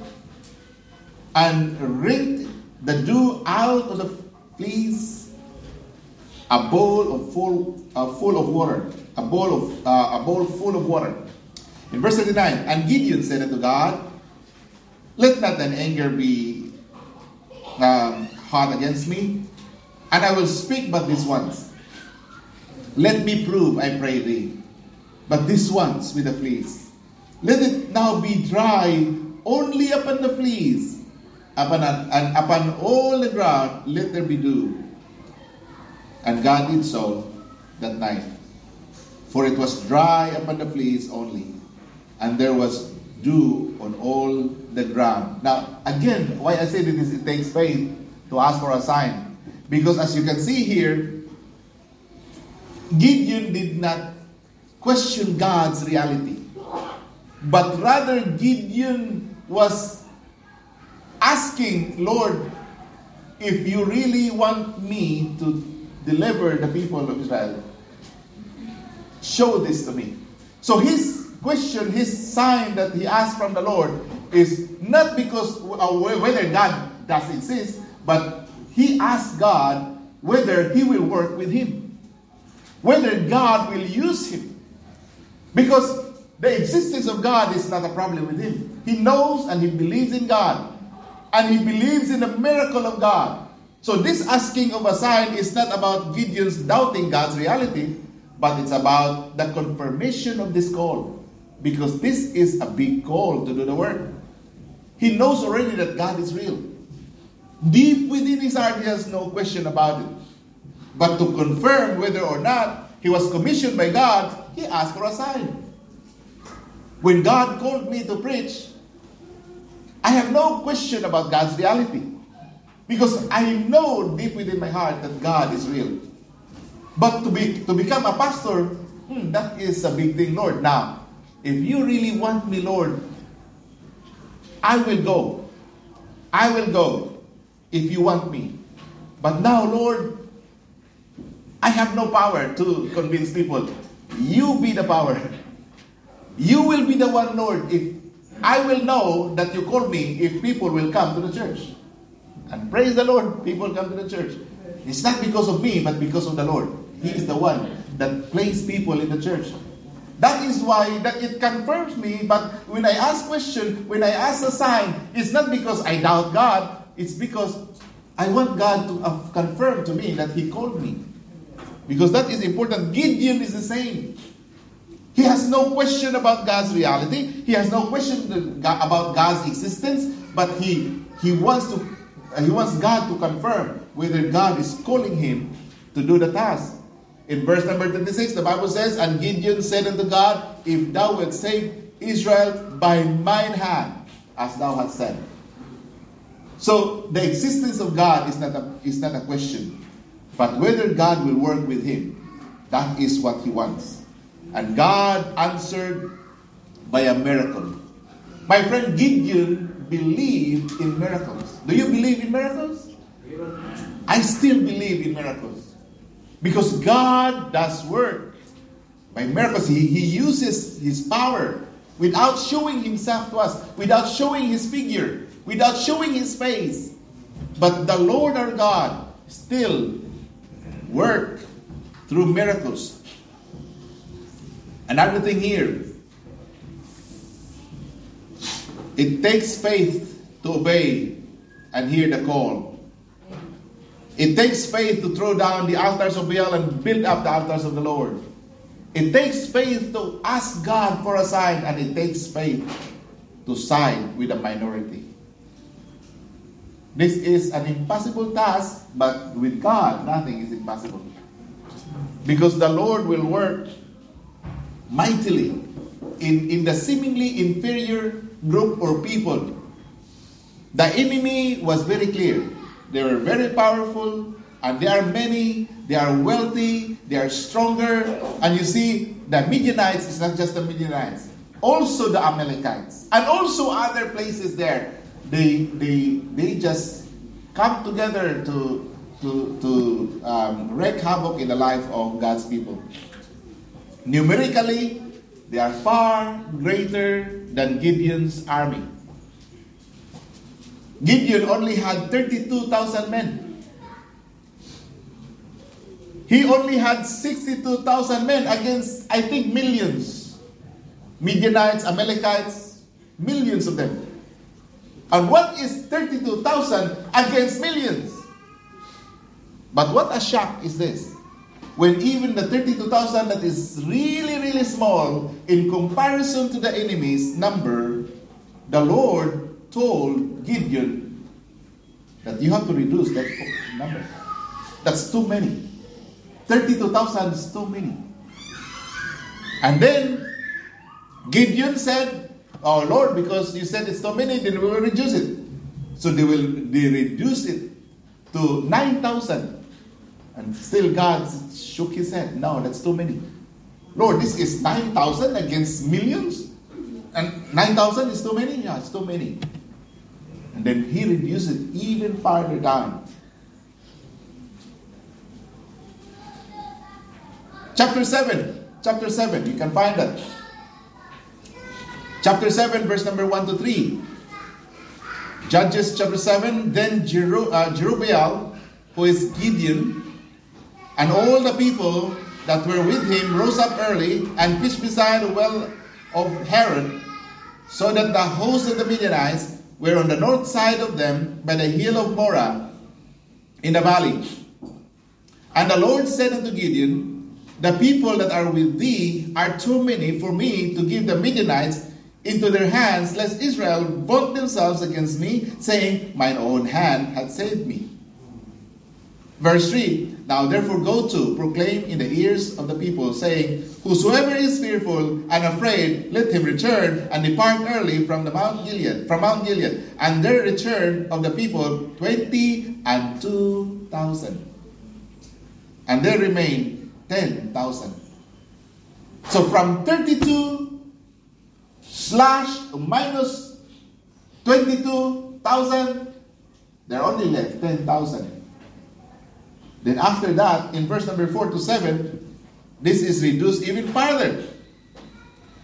and wringed the dew out of the fleece, a bowl of full, uh, full of water, a bowl of uh, a bowl full of water. In verse 39, and Gideon said unto God, Let not thine anger be um, hot against me, and I will speak but this once. Let me prove, I pray thee, but this once with the fleece. Let it now be dry only upon the fleece, upon, and upon all the ground let there be dew. And God did so that night. For it was dry upon the fleece only, and there was dew on all the ground. Now, again, why I say this, it takes faith to ask for a sign. Because as you can see here, Gideon did not question God's reality. But rather, Gideon was asking, Lord, if you really want me to deliver the people of Israel, show this to me. So his question, his sign that he asked from the Lord is not because whether God does exist, but he asked God whether he will work with him, whether God will use him. Because the existence of God is not a problem with him. He knows and he believes in God. And he believes in the miracle of God. So this asking of a sign is not about Gideon's doubting God's reality, but it's about the confirmation of this call. Because this is a big call to do the work. He knows already that God is real. Deep within his heart, he has no question about it. But to confirm whether or not he was commissioned by God, he asked for a sign. When God called me to preach, I have no question about God's reality. Because I know deep within my heart that God is real. But to, be, to become a pastor, hmm, that is a big thing, Lord. Now, if you really want me, Lord, I will go. I will go if you want me. But now, Lord, I have no power to convince people. You be the power. You will be the one, Lord, if I will know that you called me if people will come to the church. And praise the Lord, people come to the church. It's not because of me, but because of the Lord. He is the one that placed people in the church. That is why that it confirms me. But when I ask question, when I ask a sign, it's not because I doubt God. It's because I want God to confirm to me that He called me. Because that is important. Gideon is the same. He has no question about God's reality. He has no question about God's existence, but he he wants to he wants God to confirm whether God is calling him to do the task. In verse number 26, the Bible says, And Gideon said unto God, If thou wilt save Israel by mine hand, as thou hast said. So the existence of God is not a, is not a question, but whether God will work with him. That is what he wants. And God answered by a miracle. My friend Gideon believed in miracles. Do you believe in miracles? I still believe in miracles. Because God does work. By miracles, He, he uses His power without showing Himself to us, without showing His figure, without showing His face. But the Lord our God still work through miracles. Another thing here it takes faith to obey and hear the call. It takes faith to throw down the altars of Baal and build up the altars of the Lord. It takes faith to ask God for a sign, and it takes faith to side with a minority. This is an impossible task, but with God, nothing is impossible. Because the Lord will work mightily in, in the seemingly inferior group or people. The enemy was very clear. They were very powerful, and there are many, they are wealthy, they are stronger. And you see, the Midianites is not just the Midianites, also the Amalekites, and also other places there. They, they, they just come together to, to, to um, wreak havoc in the life of God's people. Numerically, they are far greater than Gideon's army. Gideon only had 32,000 men. He only had 62,000 men against, I think, millions. Midianites, Amalekites, millions of them. And what is 32,000 against millions? But what a shock is this? When even the 32,000 that is really, really small in comparison to the enemy's number, the Lord told Gideon that you have to reduce that number. That's too many. 32,000 is too many. And then Gideon said, Oh Lord, because you said it's too many, then we will reduce it. So they will they reduce it to 9,000. And still God shook his head. No, that's too many. Lord, this is 9,000 against millions? And 9,000 is too many? Yeah, it's too many. And then he reduced it even farther down. Chapter 7. Chapter 7. You can find that. Chapter 7, verse number 1 to 3. Judges chapter 7. Then Jeru- uh, Jerubbaal, who is Gideon, and all the people that were with him rose up early and pitched beside the well of Harod, so that the host of the Midianites were on the north side of them by the hill of Moreh in the valley. And the Lord said unto Gideon, The people that are with thee are too many for me to give the Midianites into their hands, lest Israel vaunt themselves against me, saying, Mine own hand hath saved me. Verse 3 Now therefore go to, proclaim in the ears of the people, saying, Whosoever is fearful and afraid, let him return and depart early from the Mount Gilead, from Mount Gilead. And there return of the people twenty and two thousand. And there remain ten thousand. So from thirty-two slash minus twenty-two thousand, there are only left ten thousand. Then after that, in verse number 4 to 7, this is reduced even farther.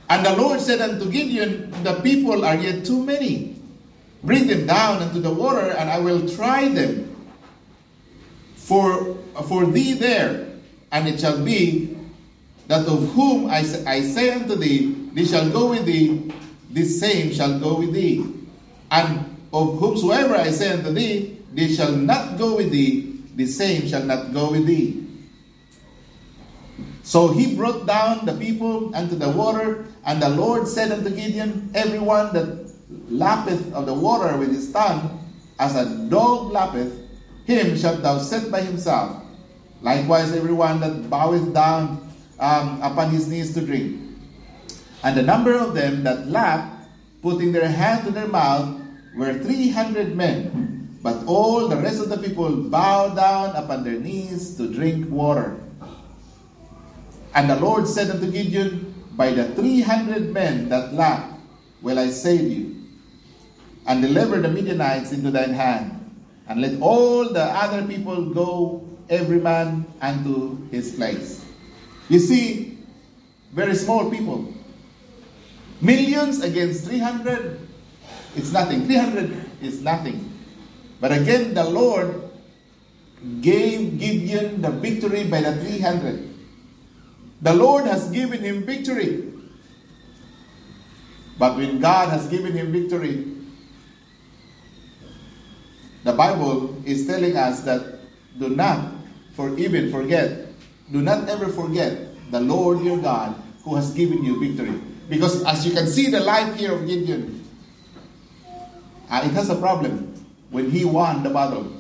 And the Lord said unto Gideon, The people are yet too many. Bring them down into the water, and I will try them for, for thee there. And it shall be that of whom I, I say unto thee, they shall go with thee, this same shall go with thee. And of whomsoever I say unto thee, they shall not go with thee, the same shall not go with thee. So he brought down the people unto the water, and the Lord said unto Gideon, Everyone that lappeth of the water with his tongue, as a dog lappeth, him shalt thou set by himself. Likewise, everyone that boweth down um, upon his knees to drink. And the number of them that lapped, putting their hand to their mouth, were three hundred men. But all the rest of the people bowed down upon their knees to drink water. And the Lord said unto Gideon, By the three hundred men that lapped will I save you, and deliver the Midianites into thine hand, and let all the other people go, every man unto his place. You see, very small people. Millions against 300, it's nothing. 300 is nothing. But again, the Lord gave Gideon the victory by the 300. The Lord has given him victory. But when God has given him victory, the Bible is telling us that do not for even forget, do not ever forget the Lord your God who has given you victory. Because as you can see the life here of Gideon, uh, it has a problem when he won the battle.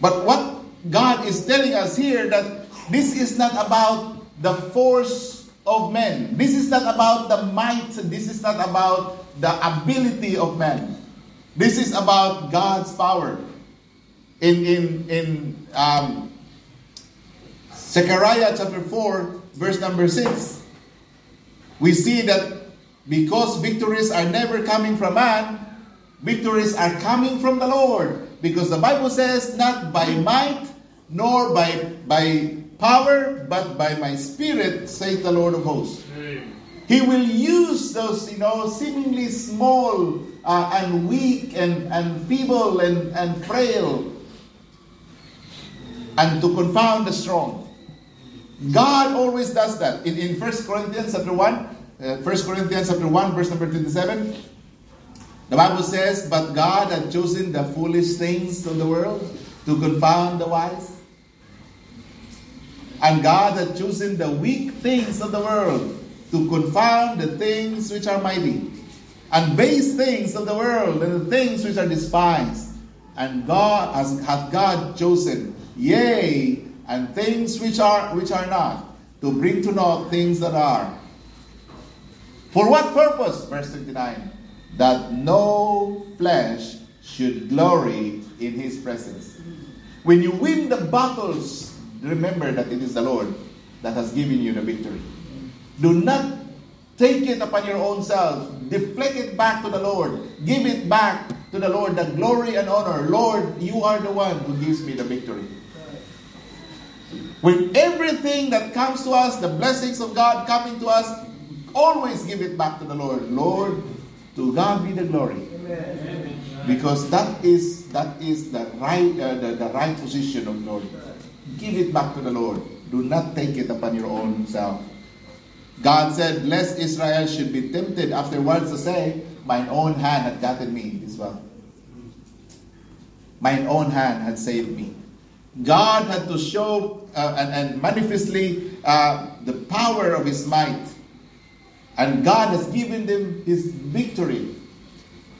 But what God is telling us here that this is not about the force of men. This is not about the might. This is not about the ability of man. This is about God's power. In in in um, Zechariah chapter four, verse number six, we see that because victories are never coming from man, Victories are coming from the Lord because the Bible says, not by might nor by, by power, but by my spirit, saith the Lord of hosts. He will use those, you know, seemingly small uh, and weak and, and feeble and, and frail and to confound the strong. God always does that. In, in 1 Corinthians chapter 1, uh, 1 Corinthians chapter 1, verse number 27, the Bible says, But God had chosen the foolish things of the world to confound the wise. And God had chosen the weak things of the world to confound the things which are mighty, and base things of the world and the things which are despised. And God has hath God chosen, yea, and things which are which are not, to bring to naught things that are. For what purpose? Verse 29. That no flesh should glory in his presence. When you win the battles remember that it is the Lord that has given you the victory. Do not take it upon your own self. Deflect it back to the Lord. Give it back to the Lord, the glory and honor. Lord, you are the one who gives me the victory. With everything that comes to us, the blessings of God coming to us, always give it back to the Lord. Lord, to God be the glory. Amen. Because that is that is the right uh, the, the right position of glory. Give it back to the Lord. Do not take it upon your own self. God said, Lest Israel should be tempted afterwards to say, Mine own hand had gotten me this well. Mine own hand had saved me. God had to show uh, and, and, manifestly uh, the power of His might. And God has given them His victory.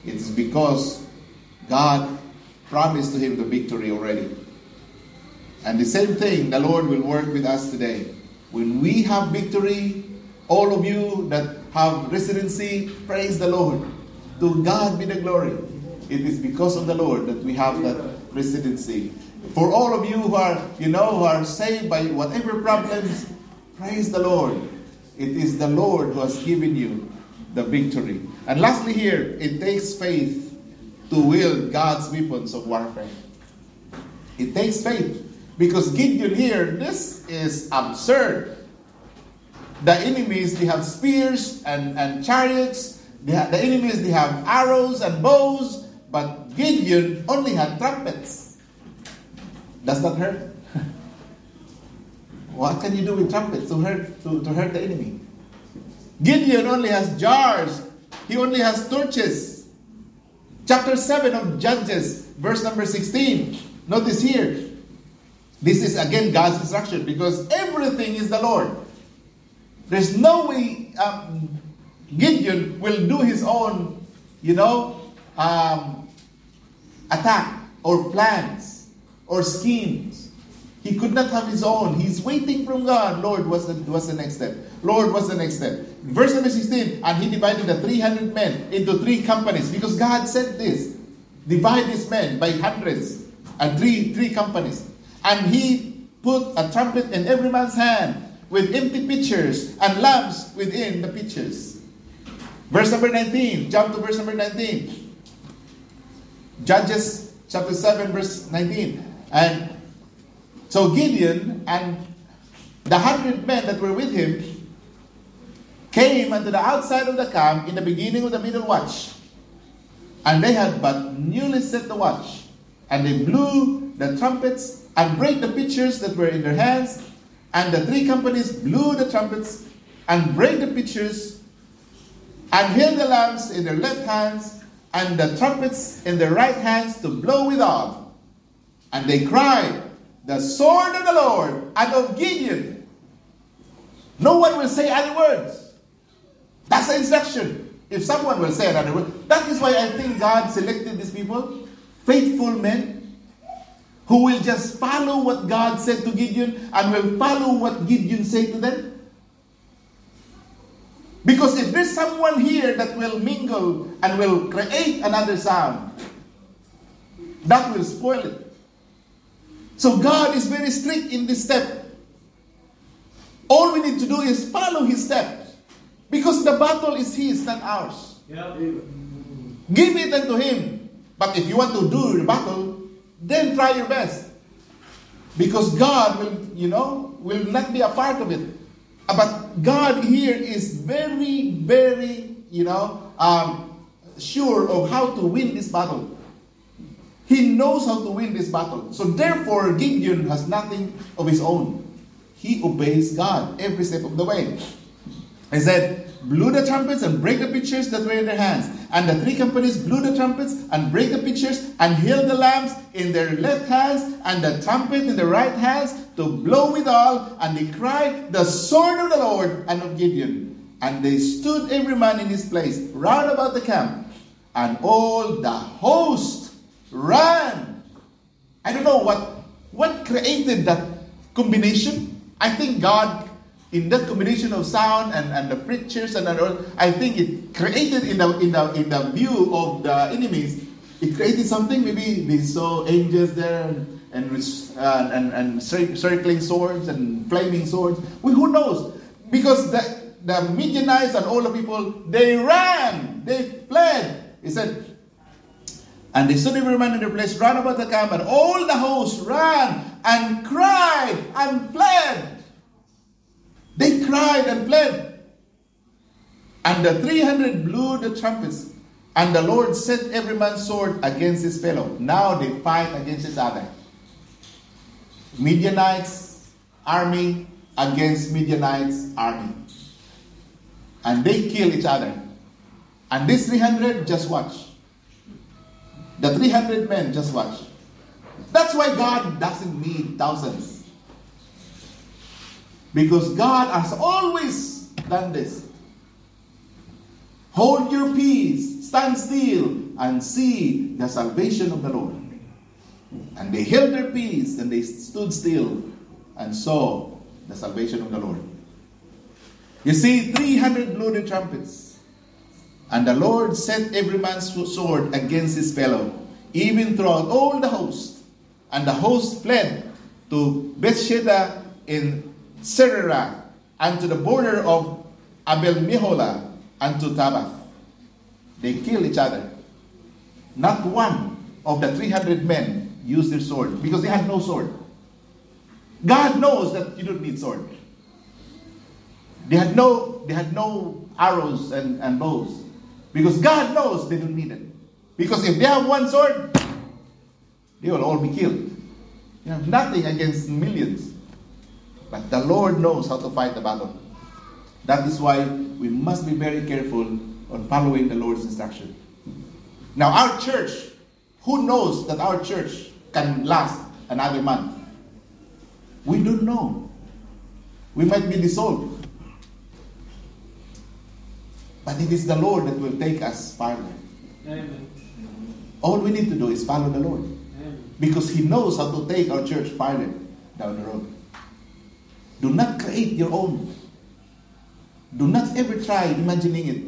It is because God promised to him the victory already. And the same thing, the Lord will work with us today. When we have victory, all of you that have residency, praise the Lord. To God be the glory. It is because of the Lord that we have that residency. For all of you who are, you know, who are saved by whatever problems, praise the Lord. It is the Lord who has given you the victory. And lastly, here, it takes faith to wield God's weapons of warfare. It takes faith. Because Gideon here, this is absurd. The enemies, they have spears and, and chariots. Have, the enemies, they have arrows and bows. But Gideon only had trumpets. Does that hurt? What can you do with trumpets to hurt, to, to hurt the enemy? Gideon only has jars. He only has torches. Chapter 7 of Judges, verse number 16. Notice here, this is again God's instruction because everything is the Lord. There's no way um, Gideon will do his own, you know, um, attack or plans or schemes. He could not have his own. He's waiting from God. Lord, what's the, what's the next step? Lord, what's the next step? Verse number 16, and he divided the 300 men into three companies because God said this. Divide these men by hundreds and three, three companies. And he put a trumpet in every man's hand with empty pitchers and lamps within the pitchers. Verse number 19. Jump to verse number 19. Judges chapter 7, verse 19. And so Gideon and the hundred men that were with him came unto the outside of the camp in the beginning of the middle watch. And they had but newly set the watch. And they blew the trumpets and brake the pitchers that were in their hands. And the three companies blew the trumpets and brake the pitchers and held the lamps in their left hands and the trumpets in their right hands to blow withal. And they cried, The sword of the Lord and of Gideon. No one will say any words. That's the instruction. If someone will say another word, that is why I think God selected these people, faithful men, who will just follow what God said to Gideon and will follow what Gideon said to them? Because if there's someone here that will mingle and will create another sound, that will spoil it. So God is very strict in this step. All we need to do is follow his steps. Because the battle is his, not ours. Yeah. Give it unto him. But if you want to do the battle, then try your best. Because God will, you know, will not be a part of it. But God here is very, very, you know, um, sure of how to win this battle. He knows how to win this battle. So therefore, Gideon has nothing of his own. He obeys God every step of the way. He said, blew the trumpets and break the pitchers that were in their hands. And the three companies blew the trumpets and break the pitchers and held the lamps in their left hands and the trumpet in the right hands to blow withal. And they cried, The sword of the Lord and of Gideon. And they stood every man in his place round about the camp. And all the host ran. I don't know what, what created that combination. I think God in that combination of sound and, and the preachers and other, I think it created in the in the in the view of the enemies, it created something. Maybe they saw angels there and and uh, and, and circling swords and flaming swords. Well, who knows? Because the the Midianites and all the people they ran, they fled. He said. And they stood every man in their place round about the camp, and all the host ran and cried and fled they cried and fled. And the 300 blew the trumpets, and the Lord set every man's sword against his fellow. Now they fight against each other. Midianites army against Midianites army. And they kill each other. And these 300 just watch. The 300 men just watch. That's why God doesn't need thousands. Because God has always done this. Hold your peace, stand still, and see the salvation of the Lord. And they held their peace and they stood still and saw the salvation of the Lord. You see, 300 blew the trumpets. And the Lord set every man's sword against his fellow, even throughout all the host. And the host fled to Bethsheba in Serera, and to the border of Abel Meholah, and to Tabbath. They kill each other. Not one of the 300 men used their sword because they had no sword. God knows that you don't need sword. They had no, they had no arrows and, and bows. Because God knows they don't need it. Because if they have one sword, they will all be killed. You have nothing against millions. But the Lord knows how to fight the battle. That is why we must be very careful on following the Lord's instruction. Now, our church, who knows that our church can last another month? We don't know. We might be dissolved. But it is the Lord that will take us farther. Amen. All we need to do is follow the Lord. Amen. Because He knows how to take our church farther down the road. Do not create your own. Do not ever try imagining it.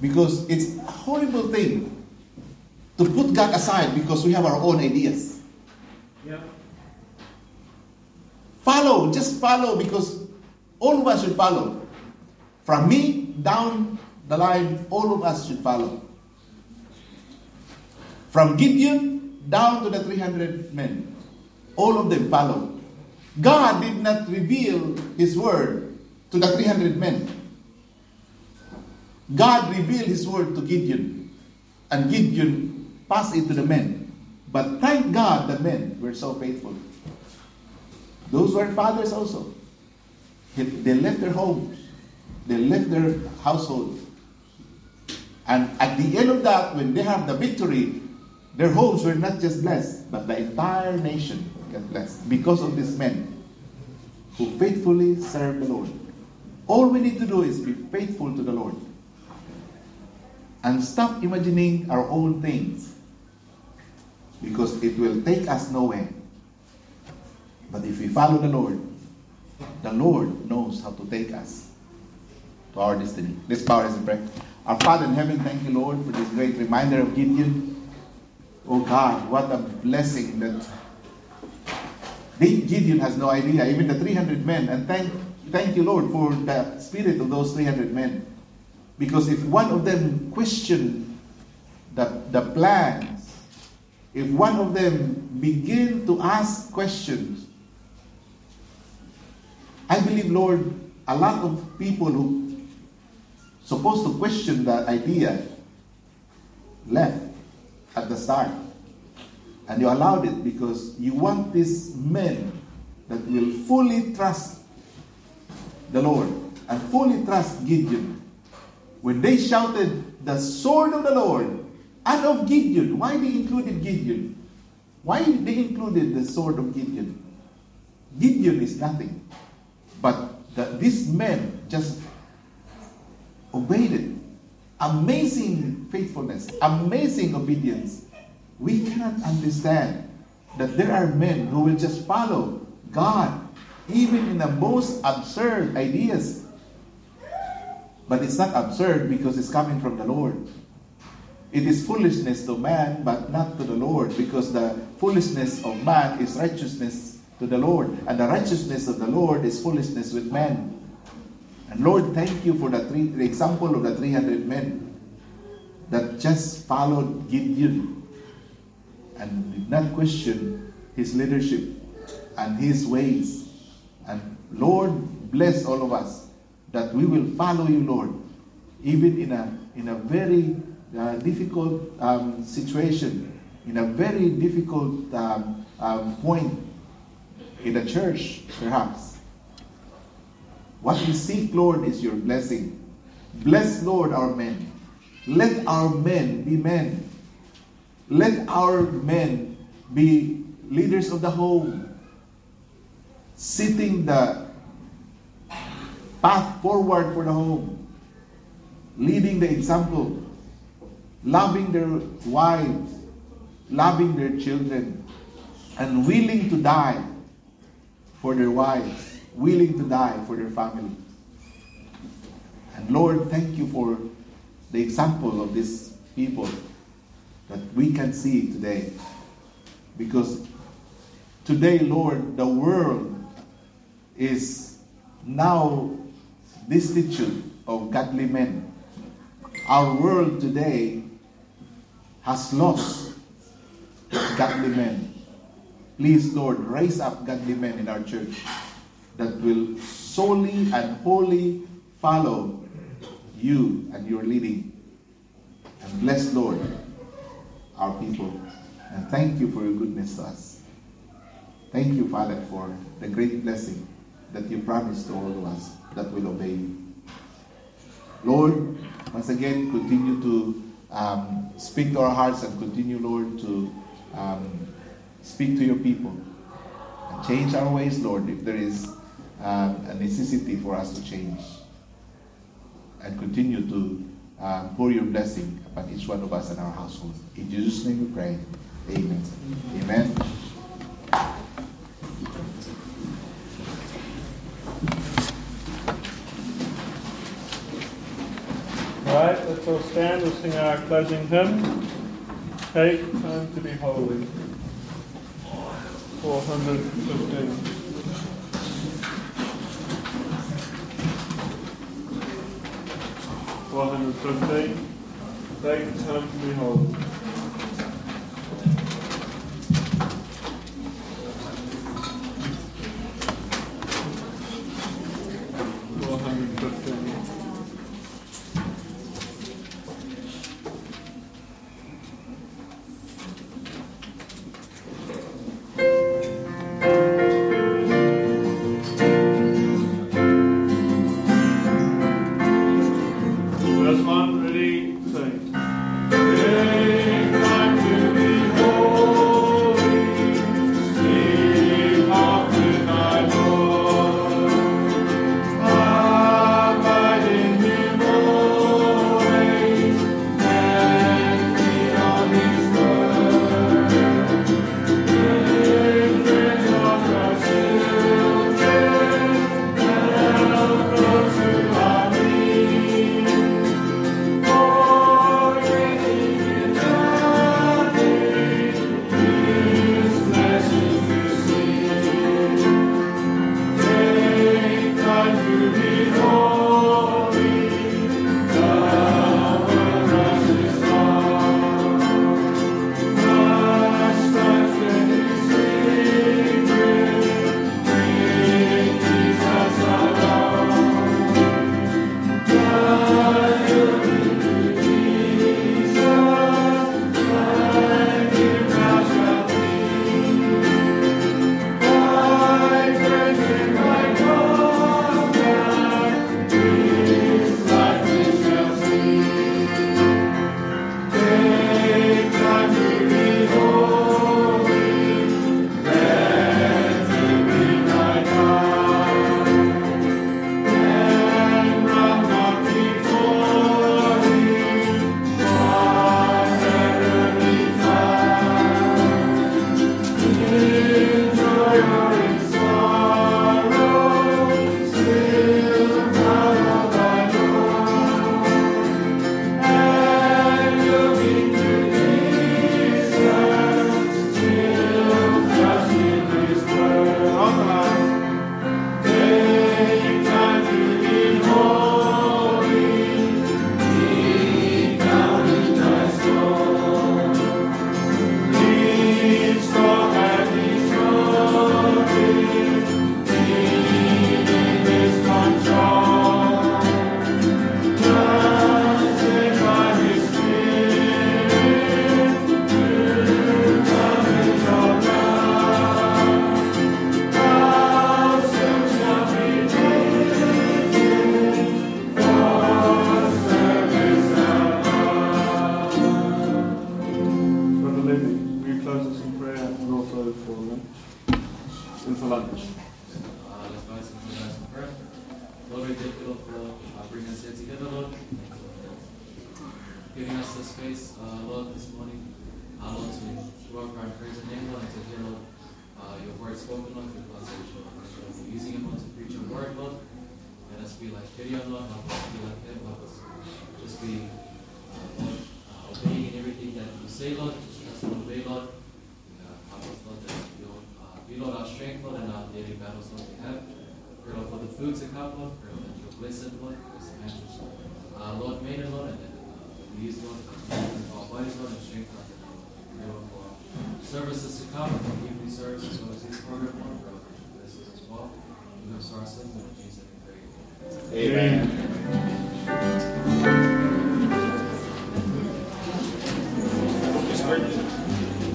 Because it's a horrible thing to put God aside because we have our own ideas. Yeah. Follow, just follow because all of us should follow. From me down the line, all of us should follow. From Gideon down to the 300 men, all of them followed. God did not reveal His word to the 300 men. God revealed His word to Gideon, and Gideon passed it to the men. But thank God the men were so faithful. Those were fathers also. They left their homes, they left their household. And at the end of that, when they have the victory, their homes were not just blessed, but the entire nation get blessed because of these men who faithfully serve the Lord. All we need to do is be faithful to the Lord and stop imagining our own things because it will take us nowhere. But if we follow the Lord, the Lord knows how to take us to our destiny. Let's bow and pray. Our Father in heaven, thank you, Lord, for this great reminder of Gideon. Oh God, what a blessing that Gideon has no idea, even the 300 men. And thank, thank you, Lord, for the spirit of those 300 men. Because if one of them questioned the, the plans, if one of them begin to ask questions, I believe, Lord, a lot of people who supposed to question that idea left at the start. And you allowed it because you want these men that will fully trust the Lord and fully trust Gideon. When they shouted, the sword of the Lord, and of Gideon, why they included Gideon? Why they included the sword of Gideon? Gideon is nothing. But the, these men just obeyed it. Amazing faithfulness, amazing obedience. We cannot understand that there are men who will just follow God, even in the most absurd ideas. But it's not absurd because it's coming from the Lord. It is foolishness to man, but not to the Lord, because the foolishness of man is righteousness to the Lord, and the righteousness of the Lord is foolishness with men. And Lord, thank you for the, three, the example of the 300 men that just followed Gideon and did not question his leadership and his ways. And Lord, bless all of us that we will follow you, Lord, even in a, in a very uh, difficult um, situation, in a very difficult um, um, point in the church, perhaps. What we seek, Lord, is your blessing. Bless, Lord, our men. Let our men be men. Let our men be leaders of the home, setting the path forward for the home, leading the example, loving their wives, loving their children, and willing to die for their wives, willing to die for their family. And Lord, thank you for the example of these people that we can see today. Because today, Lord, the world is now destitute of godly men. Our world today has lost godly men. Please, Lord, raise up godly men in our church that will solely and wholly follow you and your leading. And bless, Lord, our people. And thank you for your goodness to us. Thank you, Father, for the great blessing that you promised to all of us that will obey you. Lord, once again, continue to um, speak to our hearts and continue, Lord, to um, speak to your people and change our ways, Lord, if there is um, a necessity for us to change. And continue to uh, pour your blessing upon each one of us and our household. In Jesus' name we pray. Amen. Amen. All right, let's all stand. We'll sing our closing hymn. Take time to be holy. 415. Four hundred fifteen. Take time to be Strength, and our daily battles, Lord, we have. Pray, for the food to come, Lord. Pray, Lord, that you'll bless it, Lord. Uh, Lord, made it, Lord, and that uh, Lord, our bodies, Lord, and strength, Lord. Pray, Lord, for services to come, for evening service, as well as this program, Lord. Pray, Lord, that bless us as well. We have our sins, Lord, Jesus' we pray. Amen.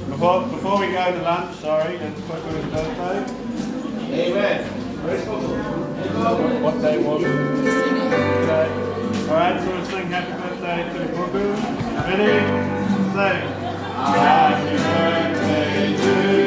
Before, before we go to lunch, sorry, it's quick with his birthday. Amen. What day was it? Alright, so we'll sing happy birthday to the. Ready? Sing. Happy birthday to